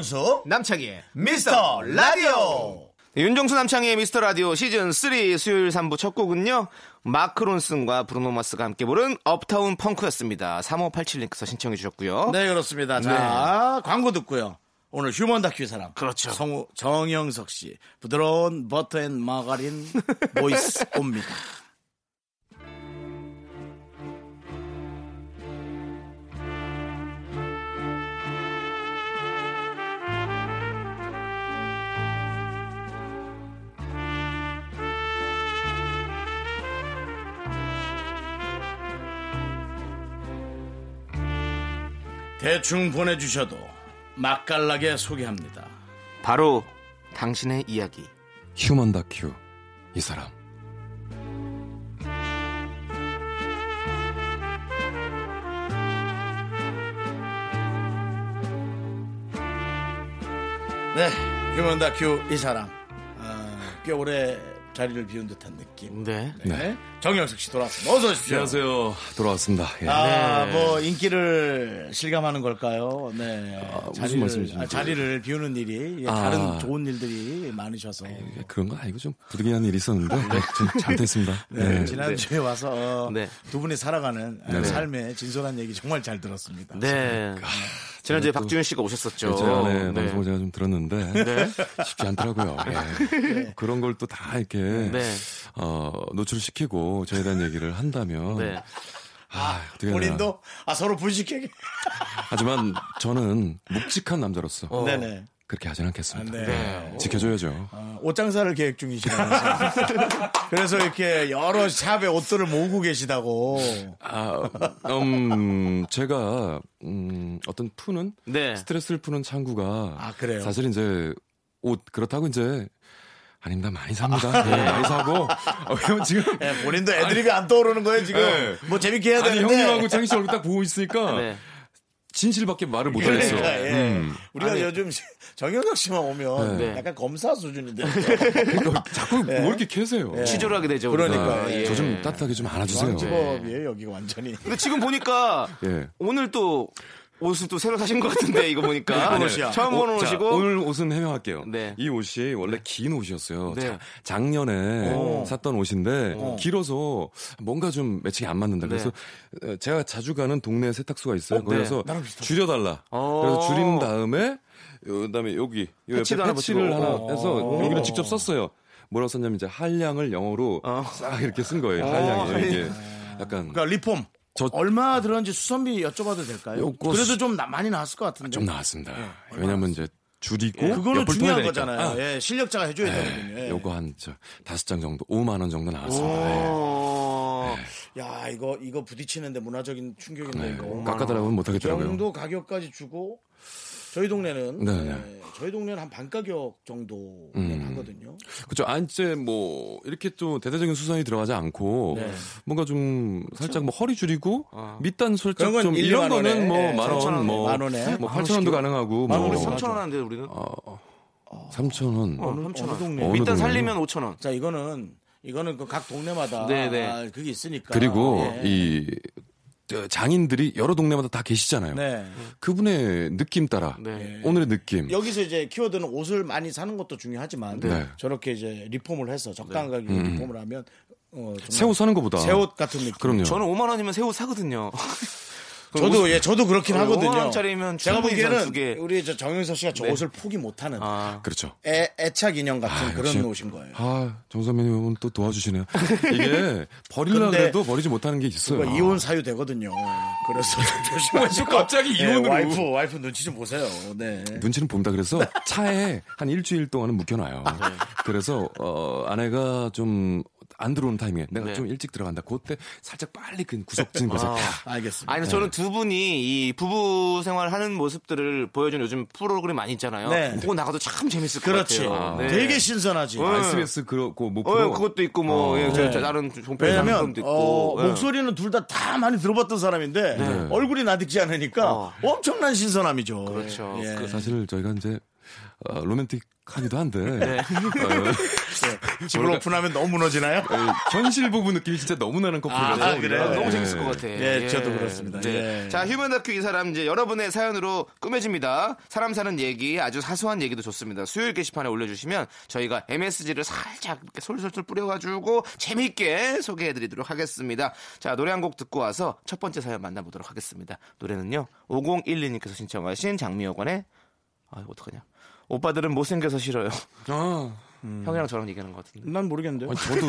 윤정수 남창희의 미스터 라디오. 네, 윤정수 남창희의 미스터 라디오 시즌 3 수요일 3부 첫 곡은요. 마크 론슨과 브루노 마스가 함께 부른 Uptown Funk였습니다. 3587님께서 신청해 주셨고요. 네, 그렇습니다. 자, 광고 듣고요. 오늘 휴먼 다큐 사람. 그렇죠. 성우 정영석 씨. 부드러운 버터 and 마가린 보이스 옵니다. 대충 보내주셔도 맛깔나게 소개합니다. 바로 당신의 이야기. 휴먼 다큐 이 사람 네, 휴먼 다큐 이 사람. 아, 꽤 오래 자리를 비운 듯한 느낌. 네. 네. 정영석 씨 돌아왔습니다. 어서 오십시오. 안녕하세요 돌아왔습니다 예. 아, 뭐 인기를 실감하는 걸까요? 네. 아, 무슨 말씀이신지. 아, 자리를 비우는 일이 예, 아. 다른 좋은 일들이 많으셔서. 예, 그런 거 아니고 좀 부득이한 일이 있었는데 네, 좀잘 됐습니다 네, 예. 지난주에 와서 어, 네. 두 분이 살아가는 어, 네. 삶의 진솔한 얘기 정말 잘 들었습니다. 네. 지난주에 박지윤 씨가 오셨었죠. 제 안에 네. 방송을 제가 좀 들었는데 쉽지 않더라고요. 예. 그런 걸 또 다 이렇게 네. 어, 노출시키고 저에 대한 얘기를 한다면 네. 아. 본인도 아 서로 불식하게. 하지만 저는 묵직한 남자로서 어. 그렇게 하진 않겠습니다. 네. 네. 지켜줘야죠. 어, 옷장사를 계획 중이시라면서. 그래서 이렇게 여러 샵의 옷들을 모으고 계시다고. 아, 음, 제가 음, 어떤 푸는 네. 스트레스를 푸는 창구가 아, 그래요? 사실 이제 옷 그렇다고 이제 아닙니다 많이 삽니다. 네, 많이 사고 어, 형 지금 예, 본인도 애드립이 안 떠오르는 거예요 지금. 네. 뭐 재밌게 해야 아니 되는데. 형님하고 장희 씨 얼굴 딱 보고 있으니까 네. 진실밖에 말을 못 하겠어. 그러니까, 예. 음. 우리가 아니. 요즘 정영석 씨만 오면 네. 약간 검사 수준인데. 그러니까 자꾸 뭐 이렇게 캐세요. 취조를 하게 되죠. 그러니까요. 우리가. 예. 저 좀 따뜻하게 좀 안아주세요. 중앙지법이에요 여기가 완전히. 근데 지금 보니까 예. 오늘 또 옷을 또 새로 사신 것 같은데 이거 보니까 어떤 옷이야? 처음 보는 어, 자, 옷이고 오늘 옷은 해명할게요. 네. 이 옷이 원래 긴 옷이었어요. 네. 자, 작년에 오. 샀던 옷인데 오. 길어서 뭔가 좀 매칭이 안 맞는다. 네. 그래서 어, 제가 자주 가는 동네 세탁소가 있어요. 네. 그래서. 줄여달라. 어. 그래서 줄인 다음에 그다음에 여기 요 옆에 패치도 하나 패치를. 하나 어. 해서 여기를 직접 썼어요. 뭐라고 썼냐면 이제 한량을 영어로 어. 싹 이렇게 쓴 거예요. 한량이에요. 이게 약간 그러니까 리폼. 저- 얼마 들었는지 수선비 여쭤봐도 될까요? 그래도 수- 좀 나- 많이 나왔을 것 같은데. 좀 나왔습니다. 왜냐면 이제 줄이고 예, 그거는 중요한. 거잖아요. 아, 예, 실력자가 해줘야 되거든요. 예. 요거 한 저, 다섯 장 정도, 5만 원 정도 나왔습니다. 예. 어. 야 이거 이거 부딪히는데 문화적인 충격인데 네. 이거. 깎아달라고는 이 못하겠더라고요. 정도 가격까지 주고 저희 동네는 네, 네. 예, 저희 동네는 한 반 가격 정도는 음. 하거든요. 그죠. 아, 이제 뭐, 이렇게 또 대대적인 수선이 들어가지 않고, 네. 뭔가 좀 살짝 뭐 허리 줄이고, 어. 밑단 건 좀, 1, 이런 2만 원에, 거는 뭐, 예, 만 3천 원, 원에, 뭐, 만 원에. 뭐, 8천 원도 가능하고, 만 뭐. 원에 우리 삼- 3천 원 하는데 우리는 어, 3천 원. 어, 어느, 3천 어느 원. 동네? 일단 동네요? 살리면 5천 원. 자 이거는 이거는 그 각 동네마다 네, 네. 아, 그게 있으니까. 그리고 예. 이, 저 장인들이 여러 동네마다 다 계시잖아요. 네. 그분의 느낌 따라, 네. 오늘의 느낌. 여기서 이제 키워드는 옷을 많이 사는 것도 중요하지만 네. 저렇게 이제 리폼을 해서 적당한 가격에 음. 리폼을 하면 어, 정말 새옷 사는 것보다. 새 옷 같은 느낌. 그럼요. 저는 5만 원이면 새 옷 사거든요. 저도 예 저도 그렇긴 어, 하거든요. 5만 원짜리면 제가 보기에는. 우리 저 정영석 씨가 저 네. 옷을 포기 못하는 아. 그렇죠. 애, 애착 인형 같은 아, 그런 역시. 옷인 거예요. 아, 정 선배님은 또 도와주시네요. 이게 버리려고 해도 버리지 못하는 게 있어요. 이혼 사유 되거든요. 그래서 좀 조심하시고 갑자기 예, 이혼으로. 와이프 와이프 눈치 좀 보세요. 네. 눈치는 본다 그래서 차에 한 일주일 동안은 묵혀놔요. 그래서 어, 아내가 좀 안 들어오는 타이밍에 내가 네. 좀 일찍 들어간다. 그때 살짝 빨리 그 구석진 곳에 아. 탁. 알겠습니다. 아니 저는 두 분이 이 부부 생활 하는 모습들을 보여주는 요즘 프로그램 많이 있잖아요. 네. 그거 나가도 참 재밌을 그렇지. 것 같아요. 네. 되게 신선하지. 어. SBS 그렇고 뭐 어, 프로 그것도 있고 뭐 어. 예, 저, 네. 저 다른 종편 상품도 있고 어, 예. 목소리는 둘 다 다 많이 들어봤던 사람인데 네. 얼굴이 나딕지 않으니까 어. 엄청난 신선함이죠. 그렇죠. 예. 그 사실 저희가 이제 어, 로맨틱 하기도 한데 네. 어, 집을 오픈하면 너무 무너지나요? 어, 현실 부부 느낌이 진짜 너무 나는 커플이라서 아, 그래요? 너무 예. 재밌을 것 같아. 예, 저도 그렇습니다. 네. 예. 자, 휴먼 다큐 이 사람 이제 여러분의 사연으로 꾸며집니다. 사람 사는 얘기, 아주 사소한 얘기도 좋습니다. 수요일 게시판에 올려주시면 저희가 MSG를 살짝 이렇게 솔솔솔 뿌려가지고 재밌게 소개해드리도록 하겠습니다. 자, 노래 한 곡 듣고 와서 첫 번째 사연 만나보도록 하겠습니다. 노래는요, 5012님께서 신청하신 장미여관의 아, 어떡하냐. 오빠들은 못생겨서 싫어요. 아, 형이랑 저랑 얘기하는 것 같은데. 난 모르겠는데요. 아니, 저도.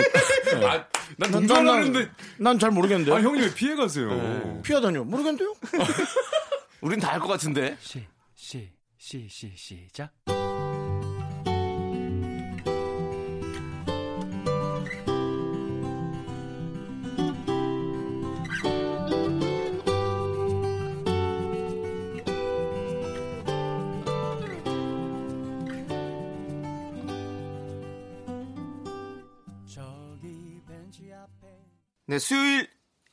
아, 난 난- 동정하는데. 난 잘 모르겠는데요. 아, 형님 왜 피해가세요? 피하다뇨. 모르겠는데요. 우린 다 알 것 같은데. 시, 시, 시, 시, 시작. 네, 수요일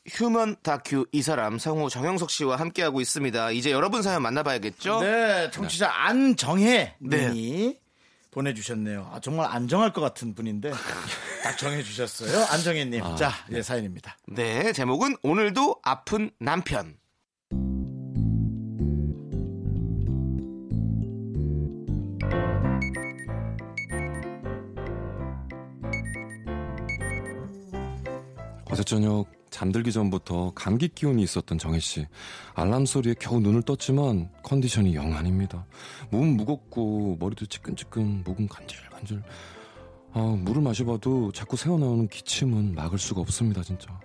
휴먼 다큐 이 사람 성우 정영석 씨와 함께하고 있습니다. 이제 여러분 사연 만나봐야겠죠? 네, 청취자 안정혜 네. 님이 보내주셨네요. 아, 정말 안정할 것 같은 분인데 딱 정해주셨어요. 안정혜 님. 자, 예, 사연입니다. 네, 제목은 오늘도 아픈 남편. 어제 저녁 잠들기 전부터 감기 기운이 있었던 정혜 씨. 알람 소리에 겨우 눈을 떴지만 컨디션이 영 아닙니다. 몸은 무겁고 머리도 찌끈찌끈, 목은 간질간질. 아, 물을 마셔봐도 자꾸 새어나오는 기침은 막을 수가 없습니다, 진짜.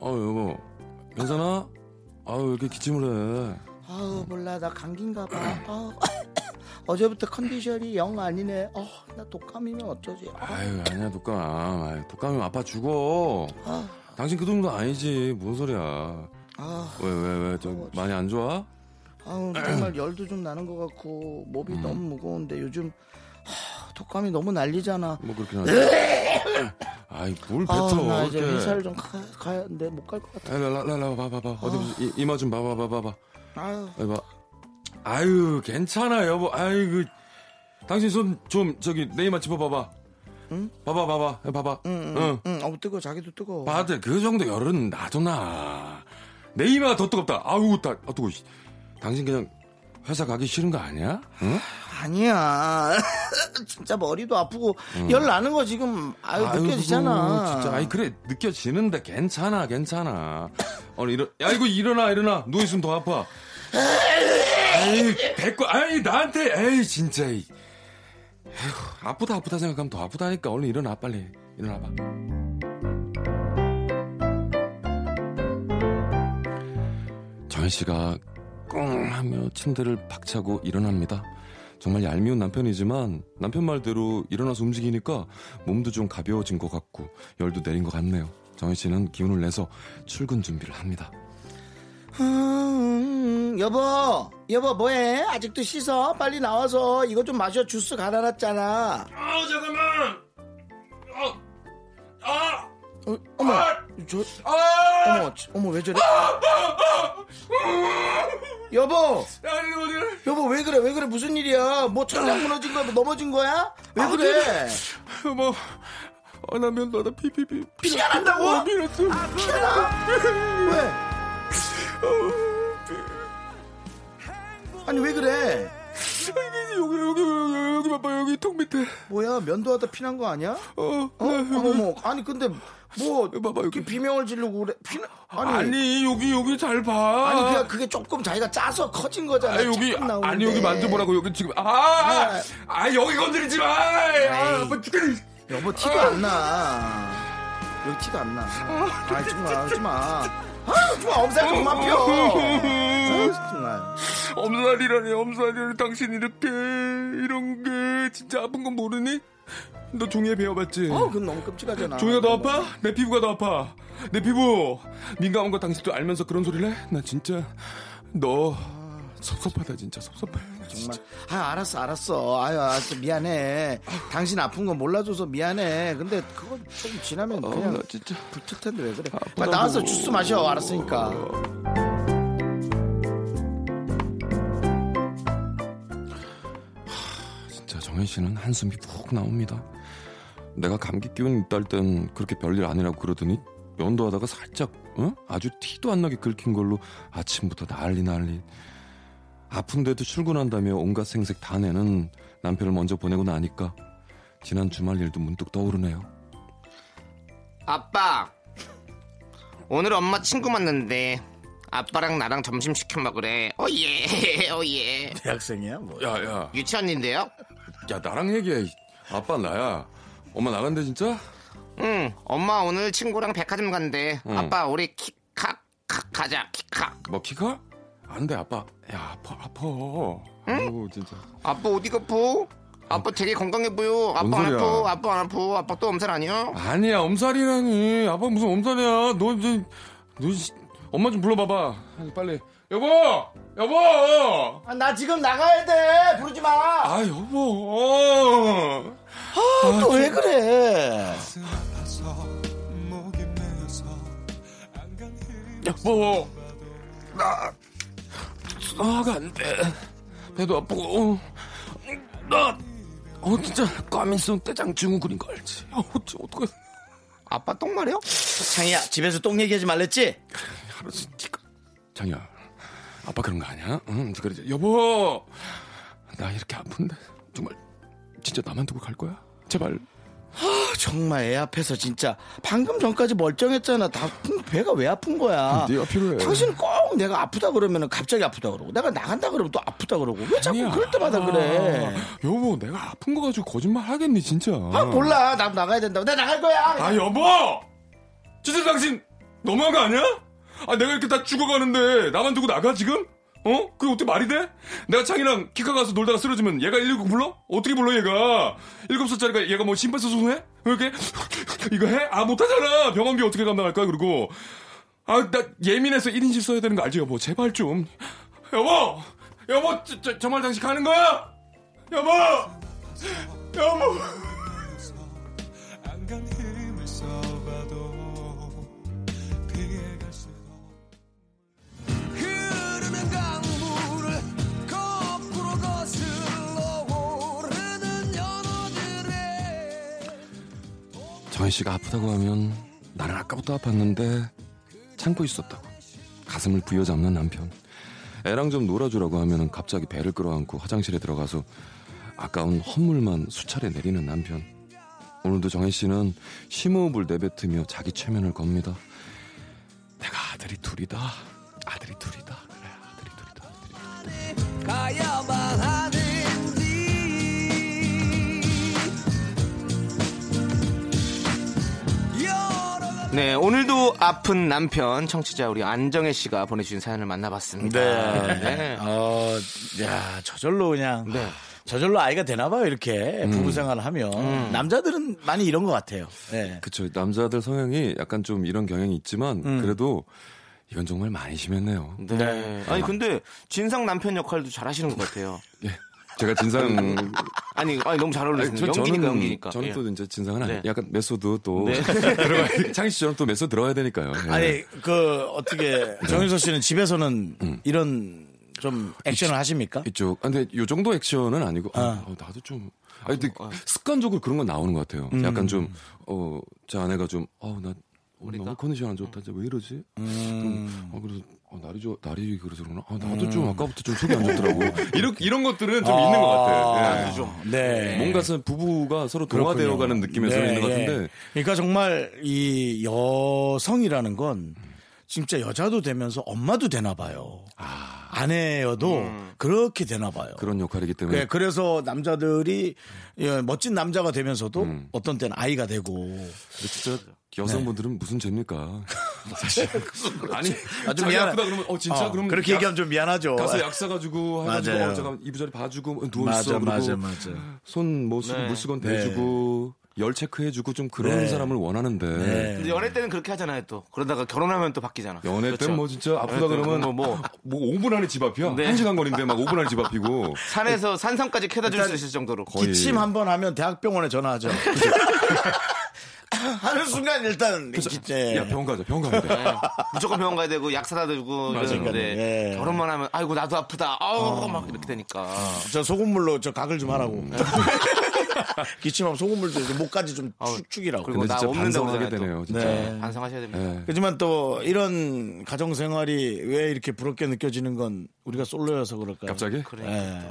어, 여보, 괜찮아? 아유, 왜 이렇게 기침을 해? 아우, 몰라. 나 감기인가 봐. 아우, 어제부터 컨디션이 영 아니네. 어, 나 독감이면 어쩌지? 아유, 아니야, 독감. 아유, 독감이면 아파 죽어. 아, 당신 그 정도 아니지. 뭔 소리야. 아, 왜, 왜, 왜, 저, 많이 안 좋아? 아우, 정말 열도 좀 나는 것 같고 몸이 너무 무거운데 요즘 하, 독감이 너무 난리잖아. 뭐 그렇긴 하지. 아이, 뭘 뱉어. 아, 나 이제 그렇게. 회사를 좀 가, 가야 하는데 못 갈 것 같아. 아, 라, 라, 라, 라, 봐, 봐, 봐. 어디. 이- 이마 좀 봐봐, 봐봐, 봐봐. 아유, 봐. 아유, 괜찮아, 여보. 아이고. 당신 손 좀, 저기, 내 이마 짚어봐봐. 응? 봐봐, 봐봐. 야, 봐봐. 응, 응. 응, 응. 어, 뜨거, 자기도 뜨거. 봐도 그 정도 열은 놔둬놔. 내 이마가 더 뜨겁다. 아우, 다, 아, 뜨거워. 씨. 당신 그냥 회사 가기 싫은 거 아니야? 응? 아니야. 진짜 머리도 아프고 열 나는 거 지금 아유, 아유, 느껴지잖아. 그거 진짜. 아이, 그래. 느껴지는데 괜찮아, 괜찮아. 오늘 일어, 야, 이거 일어나, 일어나. 누워 있으면 더 아파. 아이, 됐고, 아이, 나한테, 에이, 진짜. 이. 아프다, 아프다 생각하면 더 아프다니까. 얼른 일어나, 빨리. 일어나봐. 정현 씨가 꿍 하며 침대를 박차고 일어납니다. 정말 얄미운 남편이지만 남편 말대로 일어나서 움직이니까 몸도 좀 가벼워진 것 같고 열도 내린 것 같네요. 정현 씨는 기운을 내서 출근 준비를 합니다. 음, 여보, 여보 뭐해? 아직도 씻어? 빨리 나와서 이거 좀 마셔. 주스 갈아놨잖아. 아 잠깐만. 아, 어, 어머, 저, 아, 어머, 어머 왜 저래? 여보, 아니 어디? 여보 왜 그래? 왜 그래? 무슨 일이야? 뭐 천장 무너진 거야? 뭐 넘어진 거야? 왜 그래? 뭐, 어, 나 면도하다 피피피 피가 난다고? 어, 밀었어. 피나? 왜? 아니 왜 그래? 여기 여기 여기 여기 봐봐 여기 턱 밑에. 뭐야 면도하다 피난 거 아니야? 어, 어? 어머머 아니 근데 뭐 봐봐, 이렇게 여기. 비명을 지르고 그래 피는 아니 아니, 여기 여기 잘 봐. 아니 그냥 그게 조금 자기가 짜서 커진 거잖아. 아 여기. 아니 여기 만져보라고 여기 지금 아, 아, 아. 아 여기 건드리지 마. 아. 뭐. 여보 티도 안 나. 여기 티도 안 나. 아 정말 하지 마. 아 정말 엄살 좀. 아, 정말. 엄살이라니 엄살이라니 당신 이렇게 이런 게 진짜 아픈 건 모르니? 너 종이에 배워봤지? 어 그건 너무 끔찍하잖아. 종이가 더 아파? 내 피부가 더 아파. 내 피부 민감한 거 당신도 알면서 그런 소리를 해? 나 진짜 너 섭섭하다 진짜 섭섭해. 정말. 아 알았어 알았어. 아유 알았어 미안해. 당신 아픈 거 몰라줘서 미안해. 근데 그거 좀 지나면 어, 그냥 나 진짜 붙을 텐데 왜 그래? 빨리 나와서 주스 마셔 알았으니까. 진짜 정현 씨는 한숨이 푹 나옵니다. 내가 감기 기운 있다 할 땐 그렇게 별일 아니라고 그러더니 면도하다가 살짝 어? 아주 티도 안 나게 긁힌 걸로 아침부터 난리 난리. 아픈데도 출근한다며 온갖 생색 다 내는 남편을 먼저 보내고 나니까 지난 주말 일도 문득 떠오르네요. 아빠, 오늘 엄마 친구 만났는데 아빠랑 나랑 점심 시켜 먹으래. 오예, 오예. 대학생이야 뭐. 야, 야. 유치원인데요? 야, 나랑 얘기해. 아빠 나야. 엄마 나간대, 진짜? 응, 엄마 오늘 친구랑 백화점 간대. 응. 아빠 우리 키카 카 가자 키카. 뭐, 키카? 안 돼, 아빠. 야, 아파, 아파. 아이고, 진짜. 아빠 어디 아포? 아빠 되게 건강해 보여. 아빠 뭔 안? 아파. 아빠 안 아파. 아빠 또 엄살 아니야? 아니야, 엄살이라니. 아빠 무슨 엄살이야. 너, 너, 너, 씨, 엄마 좀 불러봐봐. 빨리. 여보! 여보! 아, 나 지금 나가야 돼. 부르지 마. 아, 여보! 아, 또 왜 그래? 여보! 나, 나가 안 돼. 배도 아프고. 나, 어, 진짜, 과민성 대장 증후군인 거 알지? 어, 어째, 어떡해. 아빠 똥 말이야? 창이야, 집에서 똥 얘기하지 말랬지? 알았어, 니가. 장이야, 아빠 그런 거 아니야? 응, 그러지. 여보! 나 이렇게 아픈데, 정말, 진짜 나만 두고 갈 거야? 제발. 아, 정말 애 앞에서 진짜 방금 전까지 멀쩡했잖아. 다 배가 왜 아픈 거야? 네가 필요해. 당신 꼭 내가 아프다 그러면 갑자기 아프다 그러고 내가 나간다 그러면 또 아프다 그러고 왜 자꾸 아니야. 그럴 때마다 그래? 여보, 내가 아픈 거 가지고 거짓말 하겠니, 진짜? 아 몰라 나 나가야 된다고 내가 나갈 거야. 아 여보! 진짜 당신 너무한 거 아니야? 아 내가 이렇게 다 죽어가는데 나만 두고 나가 지금? 어? 그게 어떻게 말이 돼? 내가 창이랑 키카 가서 놀다가 쓰러지면 얘가 119 불러? 어떻게 불러 얘가? 7살짜리가 얘가 뭐 심폐소생해? 왜 이렇게 이거 해? 아 못하잖아 병원비 어떻게 감당할 거야 그리고 아 나 예민해서 1인실 써야 되는 거 알지 여보 제발 좀 여보 여보 저, 저, 정말 당신 가는 거야? 여보 여보 정희 씨가 아프다고 하면 나는 아까부터 아팠는데 참고 있었다고. 가슴을 부여잡는 남편. 애랑 좀 놀아주라고 하면 갑자기 배를 끌어안고 화장실에 들어가서 아까운 헛물만 수차례 내리는 남편. 오늘도 정희 씨는 심호흡을 내뱉으며 자기 최면을 겁니다. 내가 아들이 둘이다. 아들이 둘이다. 그래 아들이 둘이다. 가야만 하는지 네, 오늘도 아픈 남편 청취자 우리 안정혜 씨가 보내주신 사연을 만나봤습니다. 네. 어, 야 저절로 그냥 네. 저절로 아이가 되나 봐요 이렇게 부부 생활을 하면 음. 남자들은 많이 이런 것 같아요. 네. 그쵸 남자들 성향이 약간 좀 이런 경향이 있지만 그래도 이건 정말 많이 심했네요 네. 아니 근데 진상 남편 역할도 잘하시는 것 같아요. 예. 제가 진상 아니, 아니 너무 잘 저- 연기니까 저는, 연기니까. 저는 예. 또 이제 진상은 아니 네. 약간 메소드 또 들어가 창희 씨처럼 또 메소드 들어가야 되니까요. 예. 아니 그 어떻게 정윤서 씨는 집에서는 이런 좀 액션을 하십니까? 이쪽. 아, 근데 요 정도 액션은 아니고 아, 어, 나도 좀 아니 근데 습관적으로 그런 건 나오는 것 같아요. 약간 좀 어, 제 아내가 좀 어, 나 오늘 너무 컨디션 안 좋다. 이제 왜 이러지? 음. 어, 그래서 어, 날이 좋 날이 그래서 그러나? 아, 나도 좀 아까부터 좀 속이 안 좋더라고. 이런 이런 것들은 좀 있는 것 같아. 예. 네. 뭔가 서 부부가 서로 동화되어 가는 느낌에서 네, 있는 것 예. 같은데 그러니까 정말 이 여성이라는 건 진짜 여자도 되면서 엄마도 되나 봐요. 아 내여도 그렇게 되나 봐요. 그런 역할이기 때문에 네, 그래서 남자들이 예, 멋진 남자가 되면서도 어떤 때는 아이가 되고 근데 진짜 여성분들은 무슨 죄입니까? 사실 아니 아, 좀 자기 미안- 아프다 그러면 어 진짜 어, 그럼 그렇게 약- 얘기하면 좀 미안하죠. 가서 약 사가지고 해가지고. 어, 잠깐 이부자리 봐주고 누워 맞아, 있어 그리고 맞아, 맞아. 손뭐 네. 물수건 네. 대주고 열 체크해주고 좀 그런 네. 사람을 원하는데 네. 근데 연애 때는 그렇게 하잖아요 또. 그러다가 결혼하면 또 바뀌잖아. 연애 그렇죠. 때는 뭐 진짜 아프다 그러면 뭐, 뭐. 뭐 5분 안에 집 앞이야 네. 1시간 거리인데 막 5분 안에 집 앞이고 산에서 산성까지 캐다 줄 수 있을 정도로. 거의 기침 한 번 하면 대학병원에 전화하죠. 하는 순간 일단 기침. 야 병원 가자 병원 가면 돼 네. 무조건 병원 가야 되고 약 사다 들고 이러는데 예. 결혼만 하면 아이고 나도 아프다. 아우 막 이렇게 되니까. 저 소금물로 저 각을 좀 하라고. 기침하면 소금물도 이제 목까지 좀 축축이라고. 그리고 근데 나 진짜 없는다고 반성하게 되네요 또. 진짜 네. 반성하셔야 됩니다. 예. 하지만 또 이런 가정 생활이 왜 이렇게 부럽게 느껴지는 건 우리가 솔로여서 그럴까요? 갑자기 그래. 예.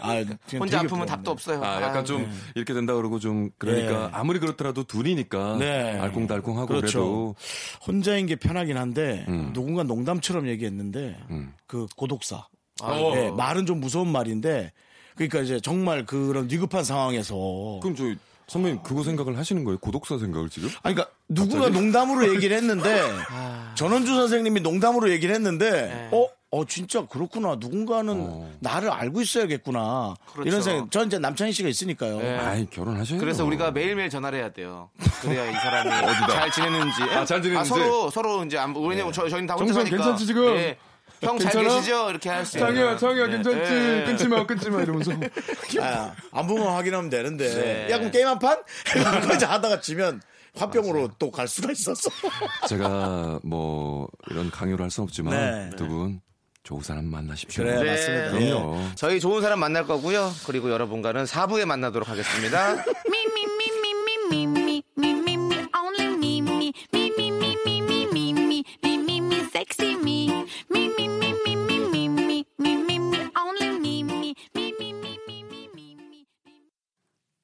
아, 혼자 아프면 부럽네. 답도 없어요. 아, 약간 아유, 좀 네. 이렇게 된다 그러고 좀 그러니까 네. 아무리 그렇더라도 둘이니까 네. 알콩달콩하고 그 그렇죠. 래도 혼자인 게 편하긴 한데 음. 누군가 농담처럼 얘기했는데 음. 그 고독사. 아유. 예, 말은 좀 무서운 말인데 그러니까 이제 정말 그런 위급한 상황에서 그럼 저 선배님 그거 생각을 하시는 거예요? 고독사 생각을 지금? 아니, 그러니까 누군가 농담으로 얘기를 했는데 전원주 선생님이 농담으로 얘기를 했는데 어, 어 진짜 그렇구나. 누군가는 어. 나를 알고 있어야겠구나. 그렇죠. 이런 생각. 전 이제 남창희 씨가 있으니까요. 네. 아이 결혼하셔요. 그래서 우리가 매일매일 전화를 해야 돼요. 그래야 이 사람이 잘 지내는지. 아, 잘 지내는지? 서로, 서로 이제, 안, 왜냐면 저, 저희는 다 혼자 정선 사니까. 괜찮지, 지금? 예. 형 잘? 계시죠? 이렇게 할 수 있어요. 장이야, 장이야, 괜찮지? 예. 끊지 마, 끊지 마, 이러면서. 아, 안 보면 확인하면 되는데. 네. 야, 그럼 게임 한 판? 이제 하다가 지면 화병으로 또 갈 수가 있었어. 제가 뭐 이런 강요를 할 수는 없지만 네. 두분 좋은 사람 만나십시오. 그래, 네. 맞습니다. 그럼요. 예. 저희 좋은 사람 만날 거고요. 그리고 여러분과는 4부에 만나도록 하겠습니다. Me,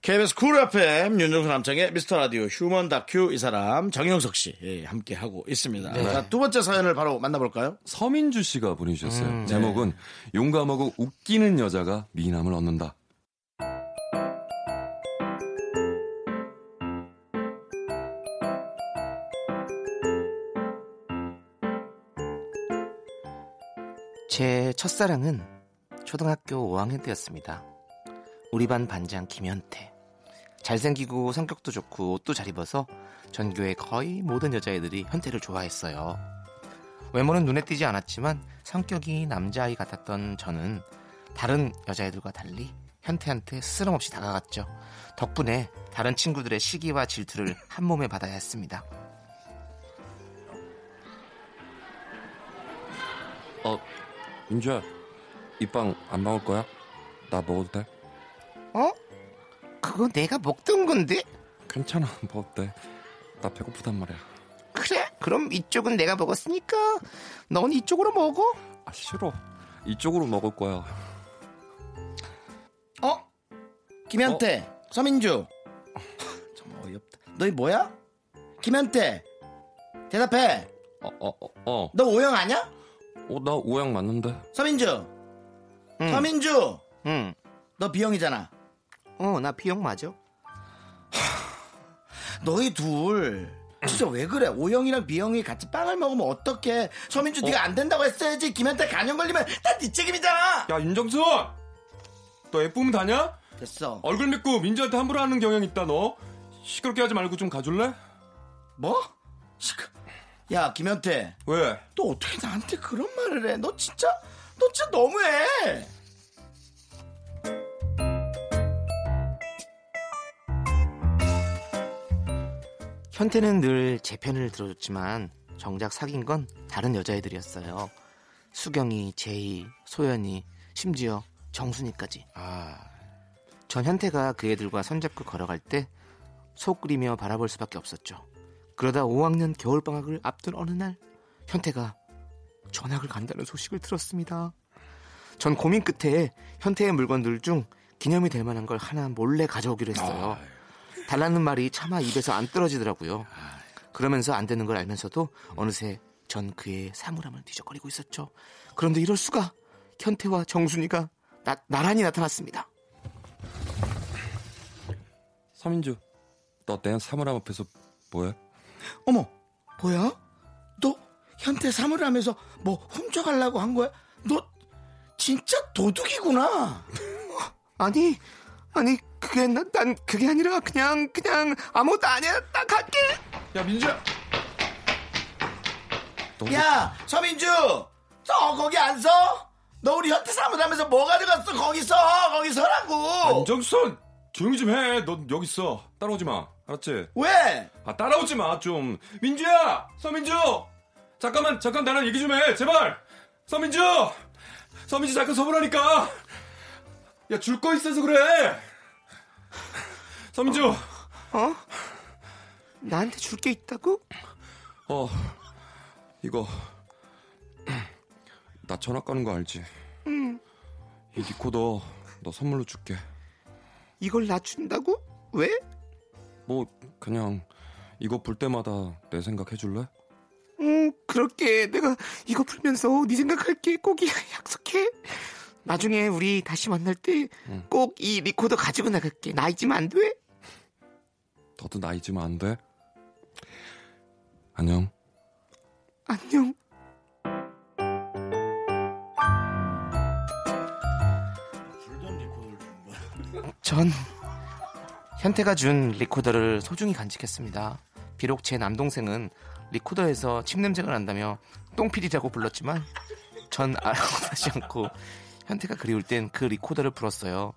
KBS 쿨 FM 윤정수 남창희 미스터 라디오 휴먼 다큐 이 사람 정영석 씨 예, 함께 하고 있습니다. 자, 두 번째 사연을 바로 만나볼까요? 서민주 씨가 보내주셨어요. 음, 네. 제목은 용감하고 웃기는 여자가 미남을 얻는다. 제 첫사랑은 초등학교 5학년 때였습니다. 우리 반 반장 김현태. 잘생기고 성격도 좋고 옷도 잘 입어서 전교의 거의 모든 여자애들이 현태를 좋아했어요. 외모는 눈에 띄지 않았지만 성격이 남자아이 같았던 저는 다른 여자애들과 달리 현태한테 스스럼 없이 다가갔죠. 덕분에 다른 친구들의 시기와 질투를 한 몸에 받아야 했습니다. 어, 민주야, 이 빵 안 먹을 거야? 나 먹어도 돼? 어? 그거 내가 먹던 건데? 괜찮아, 먹어도 돼. 나 배고프단 말이야. 그래? 그럼 이쪽은 내가 먹었으니까 넌 이쪽으로 먹어. 아, 싫어. 이쪽으로 먹을 거야. 어? 김현태, 서민주. 정말 어이없다. 너희 뭐야? 김현태. 대답해. 어, 어, 어, 어. 너 오영 아냐? 어, 나 오양 맞는데. 서민주. 응. 서민주. 응. 너 B형이잖아. 어, 나 비형 맞아. 너희 둘 진짜 왜 그래? O형이랑 B형이 같이 빵을 먹으면 어떡해? 서민주 네가 안 된다고 했어야지. 김현태 간염 걸리면 다 네 책임이잖아. 야, 윤정수! 너 예쁘면 다냐? 됐어. 얼굴 믿고 민주한테 함부로 하는 경향 있다, 너. 시끄럽게 하지 말고 좀 가줄래? 뭐? 시끄. 야 김현태, 왜? 너 어떻게 나한테 그런 말을 해? 너 진짜 너 진짜 너무해. 현태는 늘 제 편을 들어줬지만 정작 사귄 건 다른 여자애들이었어요. 수경이, 제이, 소연이, 심지어 정순이까지. 아, 전 현태가 그 애들과 손잡고 걸어갈 때속 끓이며 바라볼 수밖에 없었죠. 그러다 5학년 겨울방학을 앞둔 어느 날 현태가 전학을 간다는 소식을 들었습니다. 전 고민 끝에 현태의 물건들 중 기념이 될 만한 걸 하나 몰래 가져오기로 했어요. 달라는 말이 차마 입에서 안 떨어지더라고요. 그러면서 안 되는 걸 알면서도 어느새 전 그의 사물함을 뒤적거리고 있었죠. 그런데 이럴 수가 현태와 정순이가 나, 나란히 나타났습니다. 서민주, 너 내 사물함 앞에서 뭐해? 어머, 뭐야? 너 현태 사물함에서 뭐 훔쳐가려고 한 거야? 너 진짜 도둑이구나. 아니, 아니 그게 나- 난 그게 아니라 그냥 그냥 아무것도 아니야. 딱 갈게. 야, 민주야! 야, 서민주, 너 거기 안 서? 너 우리 현태 사물함에서 뭐 가져갔어? 거기 서, 거기 서라고. 윤정선! 조용히 좀 해. 넌 여기 있어. 따라오지 마. 알았지? 왜? 아 따라오지 마 좀. 민주야, 서민주. 잠깐만 잠깐 나랑 얘기 좀 해. 제발. 서민주. 서민주 잠깐 서보라니까. 야 줄 거 있어서 그래. 서민주. 어? 나한테 줄 게 있다고? 어 이거 나 전학 가는 거 알지? 응. 이 리코더 너 선물로 줄게. 이걸 나 준다고? 왜? 뭐 그냥 이거 불 때마다 내 생각 해줄래? 음, 그럴게. 내가 이거 불면서 네 생각할게. 꼭 이- 약속해. 나중에 우리 다시 만날 때 꼭 이 리코더 가지고 나갈게. 나 잊으면 안 돼? 너도 나 잊으면 안 돼? 안녕. 안녕. 전 현태가 준 리코더를 소중히 간직했습니다. 비록 제 남동생은 리코더에서 침 냄새가 난다며 똥피리라고 불렀지만 전 알아보지 않고 현태가 그리울 땐 그 리코더를 불었어요.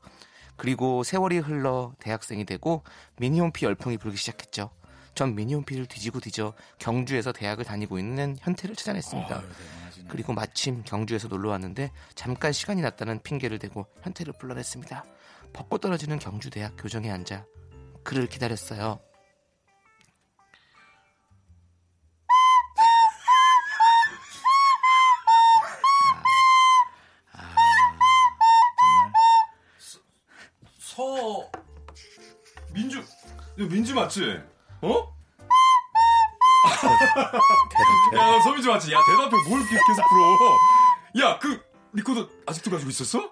그리고 세월이 흘러 대학생이 되고 미니홈피 열풍이 불기 시작했죠. 전 미니홈피를 뒤지고 뒤져 경주에서 대학을 다니고 있는 현태를 찾아냈습니다. 그리고 마침 경주에서 놀러 왔는데 잠깐 시간이 났다는 핑계를 대고 현태를 불러냈습니다. 벚꽃 떨어지는 경주 대학 교정에 앉아 그를 기다렸어요. 민주 맞지? 어? 야 서민주 맞지? 야 대답해 뭘 계속 풀어? 야 그 리코더 아직도 가지고 있었어?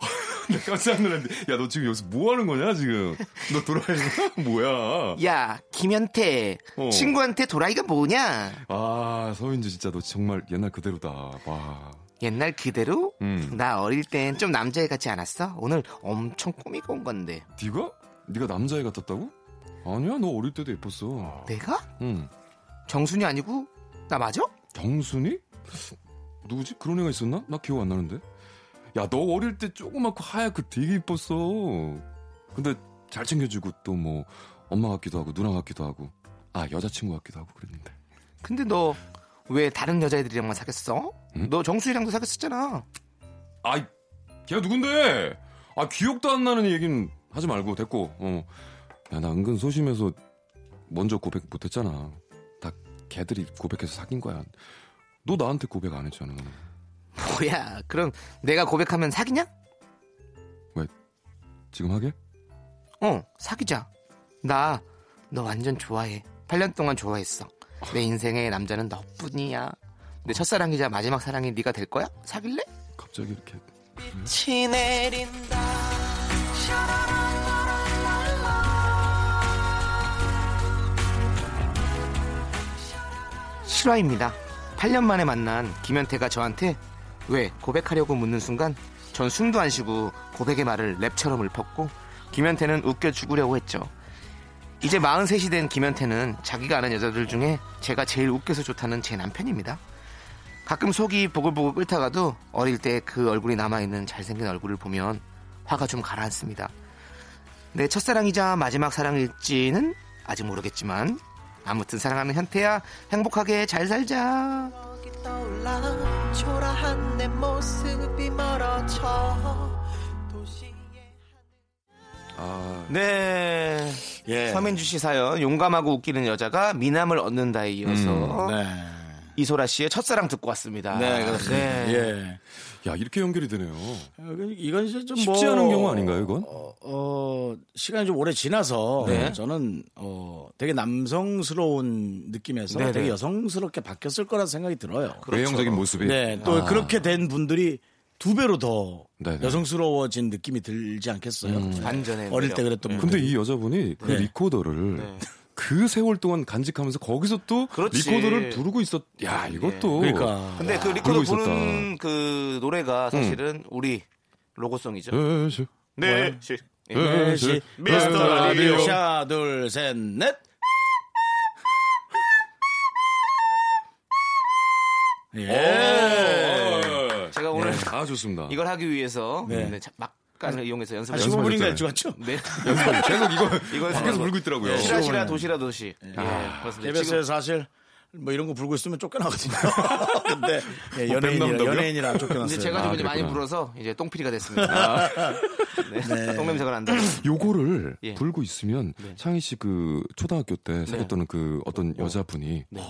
내가 깜짝 놀랐는데 야 너 지금 여기서 뭐 하는 거냐 지금? 너 거야? 뭐야? 야 김현태 어. 친구한테 도라이가 뭐냐? 아 서민주 진짜 너 정말 옛날 그대로다. 와. 옛날 그대로? 음. 나 어릴 땐 좀 남자애 같지 않았어? 오늘 엄청 꾸미고 온 건데 네가? 네가 남자애 같았다고? 아니야 너 어릴 때도 예뻤어. 내가? 응. 정순이 아니고 나 맞아? 정순이? 누구지? 그런 애가 있었나? 나 기억 안 나는데. 야, 너 어릴 때 조그맣고 하얗고 되게 이뻤어. 근데 잘 챙겨주고 또 뭐 엄마 같기도 하고 누나 같기도 하고 아 여자친구 같기도 하고 그랬는데. 근데 너 왜 다른 여자애들이랑만 사귀었어? 응? 너 정수이랑도 사귀었잖아. 아이, 걔가 누군데? 아 기억도 안 나는 얘기는 하지 말고 됐고. 어. 야, 나 은근 소심해서 먼저 고백 못했잖아. 다 걔들이 고백해서 사귄 거야. 너 나한테 고백 안 했잖아. 뭐야? 그럼 내가 고백하면 사귀냐? 지금 하게? 어, 사귀자. 나 너 완전 좋아해. 8년 동안 좋아했어. 내 인생의 남자는 너뿐이야. 내 첫사랑이자 마지막 사랑이 네가 될 거야? 사귈래? 갑자기 이렇게 치 내린다. 실화입니다. 8년 만에 만난 김현태가 저한테 왜 고백하려고 묻는 순간 전 숨도 안 쉬고 고백의 말을 랩처럼 읊었고 김현태는 웃겨 죽으려고 했죠. 이제 43이 된 김현태는 자기가 아는 여자들 중에 제가 제일 웃겨서 좋다는 제 남편입니다. 가끔 속이 보글보글 끓다가도 어릴 때 그 얼굴이 남아있는 잘생긴 얼굴을 보면 화가 좀 가라앉습니다. 내 첫사랑이자 마지막 사랑일지는 아직 모르겠지만 아무튼 사랑하는 현태야 행복하게 잘 살자. 아 네. 예. 서민주 씨 사연 용감하고 웃기는 여자가 미남을 얻는다에 이어서 네. 이소라 씨의 첫사랑 듣고 왔습니다. 네, 그렇습니다. 네. 예. 야 이렇게 연결이 되네요. 이건 이제 좀 쉽지 뭐, 않은 경우 아닌가요, 이건? 어, 어, 시간이 좀 오래 지나서 네. 저는 어, 되게 남성스러운 느낌에서 네네. 되게 여성스럽게 바뀌었을 거라 생각이 들어요. 외형적인 모습이. 네, 또 아. 그렇게 된 분들이 두 배로 더 네네. 여성스러워진 느낌이 들지 않겠어요? 음. 반전의 어릴. 때 그랬던 네. 근데 이 여자분이 그 네. 리코더를 네. 그 세월 동안 간직하면서 거기서 또 그렇지. 리코더를 부르고 있었. 야 이것도. 그러니까. 근데 그 야, 리코더. 부른 그 노래가 사실은 우리 로고송이죠. 에, 시- 네. 시- 예. 에, 시- 미스터 라디오. 하나, 둘, 셋, 넷. 예. 어, 제가 오늘 아 좋습니다. 이걸 하기 위해서 네. 네, 자- 막을 이용해서 연습을 한 15분인가 연습하셨잖아요. 일찍 왔죠? 네. 연습 계속 이거 이걸 밖에서 불고 있더라고요. 네, 시라 시라 15분에. 도시라 도시. 예. 그렇습니다. KBS에 지금 사실 뭐 이런 거 불고 있으면 쫓겨나거든요. 근데 예, 뭐 연예인이라? 연예인이라 쫓겨났어요. 이제 제가 좀 아, 이제 많이. 불어서 이제 똥피리가 됐습니다. 네. 똥냄새가 난다. 요거를 예. 불고 있으면 창희 씨 그 초등학교 때 사귀었던 그 어떤 여자분이 네.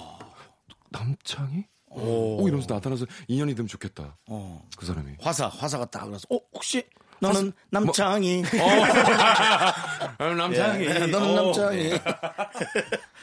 남창희? 오. 오 이러면서 나타나서 인연이 되면 좋겠다. 어. 그 사람이. 화사, 화사가 딱 그래서 어 혹시 너는 남창이? 남창희. 예, 너는 남창이.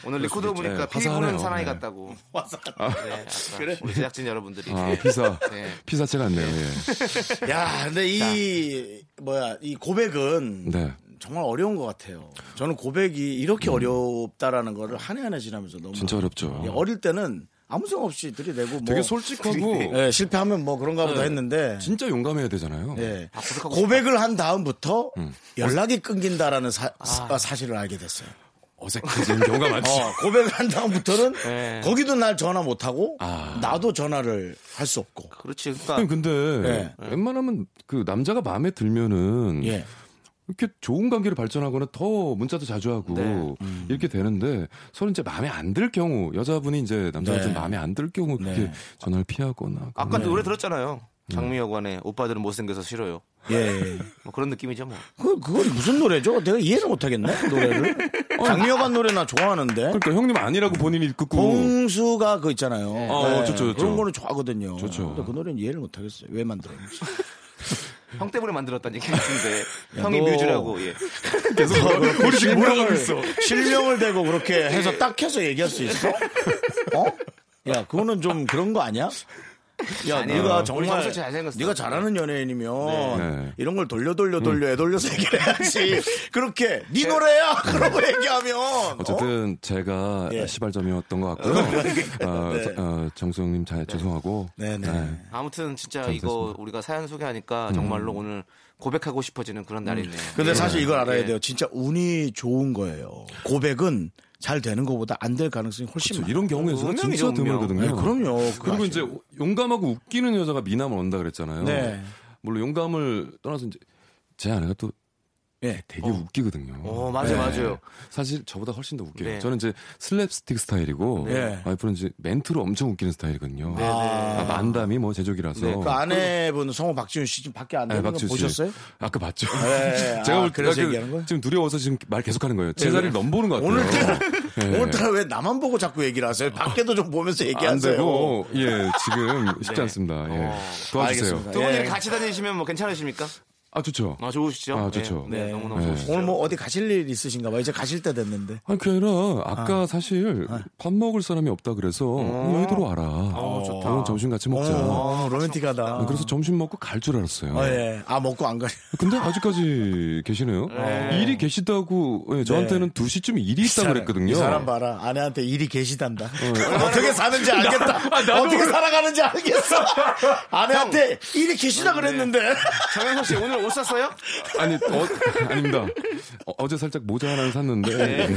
오늘 리코더. 보니까 예, 화사하네요. 사나이 네. 같다고. 화사. 네, 아까 우리 제작진 여러분들이. 아 피사 네. 피사체 같네요. 예. 야, 근데 이 뭐야 이 고백은 네. 정말 어려운 것 같아요. 저는 고백이 이렇게 어렵다라는 거를 한 해 한 해 지나면서 너무 음. 진짜 어렵죠. 예, 어릴 때는 아무 생각 없이 들이대고 뭐 되게 솔직하고 예, 실패하면 뭐 그런가 보다 했는데 진짜 용감해야 되잖아요. 예. 아, 고백을 한 다음부터 음. 연락이 끊긴다라는 사, 실을 알게 됐어요. 어색해지는 경우가 많지. 어, 고백을 한 다음부터는 네. 거기도 날 전화 못 하고 아. 나도 전화를 할 수 없고. 그렇지. 그러니까 근데 예. 웬만하면 그 남자가 마음에 들면은 예. 이렇게 좋은 관계를 발전하거나 더 문자도 자주 하고 네. 이렇게 되는데 서로 이제 마음에 안 들 경우 여자분이 이제 남자가 네. 좀 마음에 안 들 경우 그렇게 네. 전화를 피하거나 아까 노래 들었잖아요. 장미여관의 오빠들은 못생겨서 싫어요. 예. 예. 뭐 그런 느낌이죠 뭐. 그, 그건 무슨 노래죠? 내가 이해를 못 하겠네, 노래를. 장미여관 노래 나 좋아하는데. 그러니까 형님 아니라고 본인이 듣고 봉수가 그거 있잖아요. 어, 좋죠, 좋죠. 그런 거는 좋아하거든요. 좋죠. 근데 그 노래는 이해를 못 하겠어요. 왜 만들었는지. 형 때문에 만들었다는 얘기 같은데 야, 형이 너- 뮤즈라고 예. 계속 우리 지금 뭐라고 있어? 실명을 대고 그렇게 해서 딱 해서 얘기할 수 있어? 어? 야, 그거는 좀 그런 거 아니야? 야, 아니에요. 네가 정말 잘생겼어. 네가 잘하는 연예인이면 네. 이런 걸 돌려 돌려 돌려 애돌려서 얘기를 해야지. 그렇게 네 노래야 그러고 얘기하면 어쨌든 제가 예. 시발점이었던 것 같고요. 어, 네. 어, 정수영님 잘 죄송하고 네네. 아무튼 진짜 잘 이거. 우리가 사연 소개하니까 정말로 오늘 고백하고 싶어지는 그런 날이네요. 근데 사실 이걸 알아야 예. 돼요. 진짜 운이 좋은 거예요. 고백은 잘 되는 것보다 안 될 가능성이 훨씬 그렇죠. 많아요. 이런 경우에서는 운명이죠, 진짜. 드물거든요. 네, 그럼요. 그리고 이제 아시죠? 용감하고 웃기는 여자가 미남을 온다 그랬잖아요. 네. 물론 용감을 떠나서 이제 제 아내가 또 예. 되게 웃기거든요. 어, 맞아요, 네. 맞아요. 사실 저보다 훨씬 더 웃겨요. 네. 저는 이제 슬랩스틱 스타일이고 네. 와이프는 이제 멘트로 엄청 웃기는 스타일이거든요. 네, 아, 만담이 뭐 제족이라서. 네, 그 아내분 성우 박지훈 씨 지금 밖에 안 네, 되는 거. 보셨어요? 아까 봤죠. 네. 제가 아, 볼 그래서 때 얘기하는 거예요? 지금 두려워서 지금 말 계속하는 거예요. 제 네, 자리를 네. 넘보는 것 같아요. 오늘따라 네. 오늘따라 왜 나만 보고 자꾸 얘기를 하세요? 밖에도 좀 보면서 안 얘기하세요. 되고 예 지금 쉽지 네. 않습니다. 예. 어. 도와주세요. 알겠습니다. 두 분이 예. 같이 다니시면 뭐 괜찮으십니까? 아 좋죠. 아 좋으시죠? 아, 좋죠. 네, 네. 너무너무 네. 좋으시죠. 오늘 뭐 어디 가실 일 있으신가 봐요. 이제 가실 때 됐는데. 아니 그게 아니라 아까 사실 밥 먹을 사람이 없다 그래서 여의도로 와라. 어, 좋다. 오늘 점심 같이 먹자. 어, 로맨틱하다. 그래서 점심 먹고 갈 줄 알았어요. 어, 예. 아, 먹고 안 가요. 근데 아직까지 계시네요. 일이 계시다고 예, 저한테는 2시쯤 일이 있다 고 그랬거든요. 이 사람 봐라. 아내한테 일이 계시단다. 어떻게 사는지 알겠다. 아, 어떻게 살아가는지 알겠어. 아내한테 일이 계시다 그랬는데. 정현석 씨 오늘 옷 샀어요? 아니 어, 아닙니다. 어, 제 살짝 모자 하나 샀는데. 네.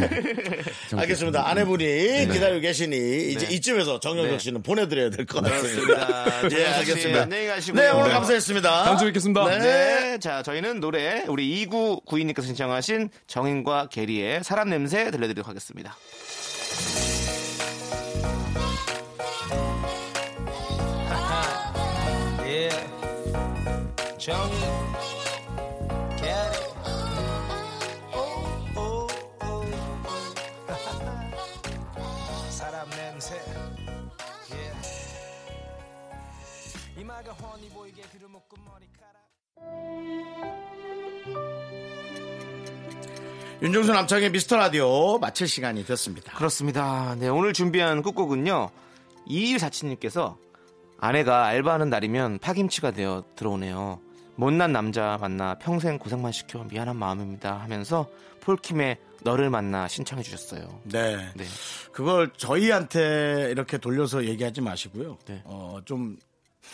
잘 알겠습니다. 아내분이 기다리고 계시니 이제 네. 이쯤에서 정영석 네. 씨는 보내드려야 될 것 같습니다. 예, 씨 알겠습니다. 안녕히 가시고요. 네, 오늘 네. 감사했습니다. 다음 주에 뵙겠습니다. 네. 네. 자, 저희는 노래 우리 2992님께서 신청하신 정인과 게리의 사람 냄새 들려드리도록 하겠습니다. Yeah. 정이 윤정수 남창의 미스터 라디오 마칠 시간이 됐습니다. 그렇습니다. 네, 오늘 준비한 끝곡은요. 2147님께서 아내가 알바하는 날이면 파김치가 되어 들어오네요. 못난 남자 만나 평생 고생만 시켜 미안한 마음입니다 하면서 폴킴의 너를 만나 신청해 주셨어요. 네. 네. 그걸 저희한테 이렇게 돌려서 얘기하지 마시고요. 네. 어, 좀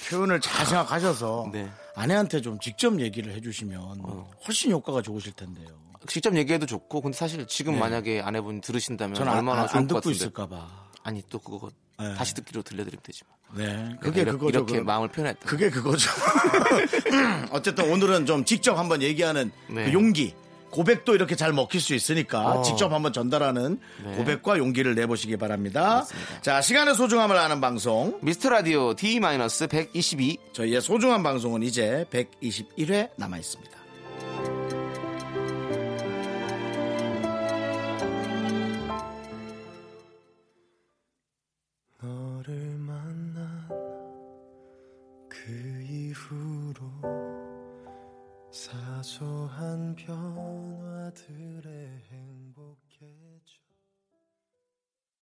표현을 잘 생각하셔서 네. 아내한테 좀 직접 얘기를 해주시면 훨씬 효과가 좋으실 텐데요. 직접 얘기해도 좋고 근데 사실 지금 만약에 아내분이 들으신다면 저는 안, 얼마나 안, 좋을 안것 듣고 같은데. 있을까봐. 아니 또 그거 네. 다시 듣기로 들려드리면 되지 뭐. 네, 그게 이렇게, 그거죠. 이렇게 그- 마음을 표현했다. 그게 그거죠. 어쨌든 오늘은 좀 직접 한번 얘기하는 네. 그 용기. 고백도 이렇게 잘 먹힐 수 있으니까 어. 직접 한번 전달하는 네. 고백과 용기를 내보시기 바랍니다. 자, 시간의 소중함을 아는 방송. 미스터 라디오 D-122 저희의 소중한 방송은 이제 121회 남아 있습니다. 너를 만난 그 사소한 변화들에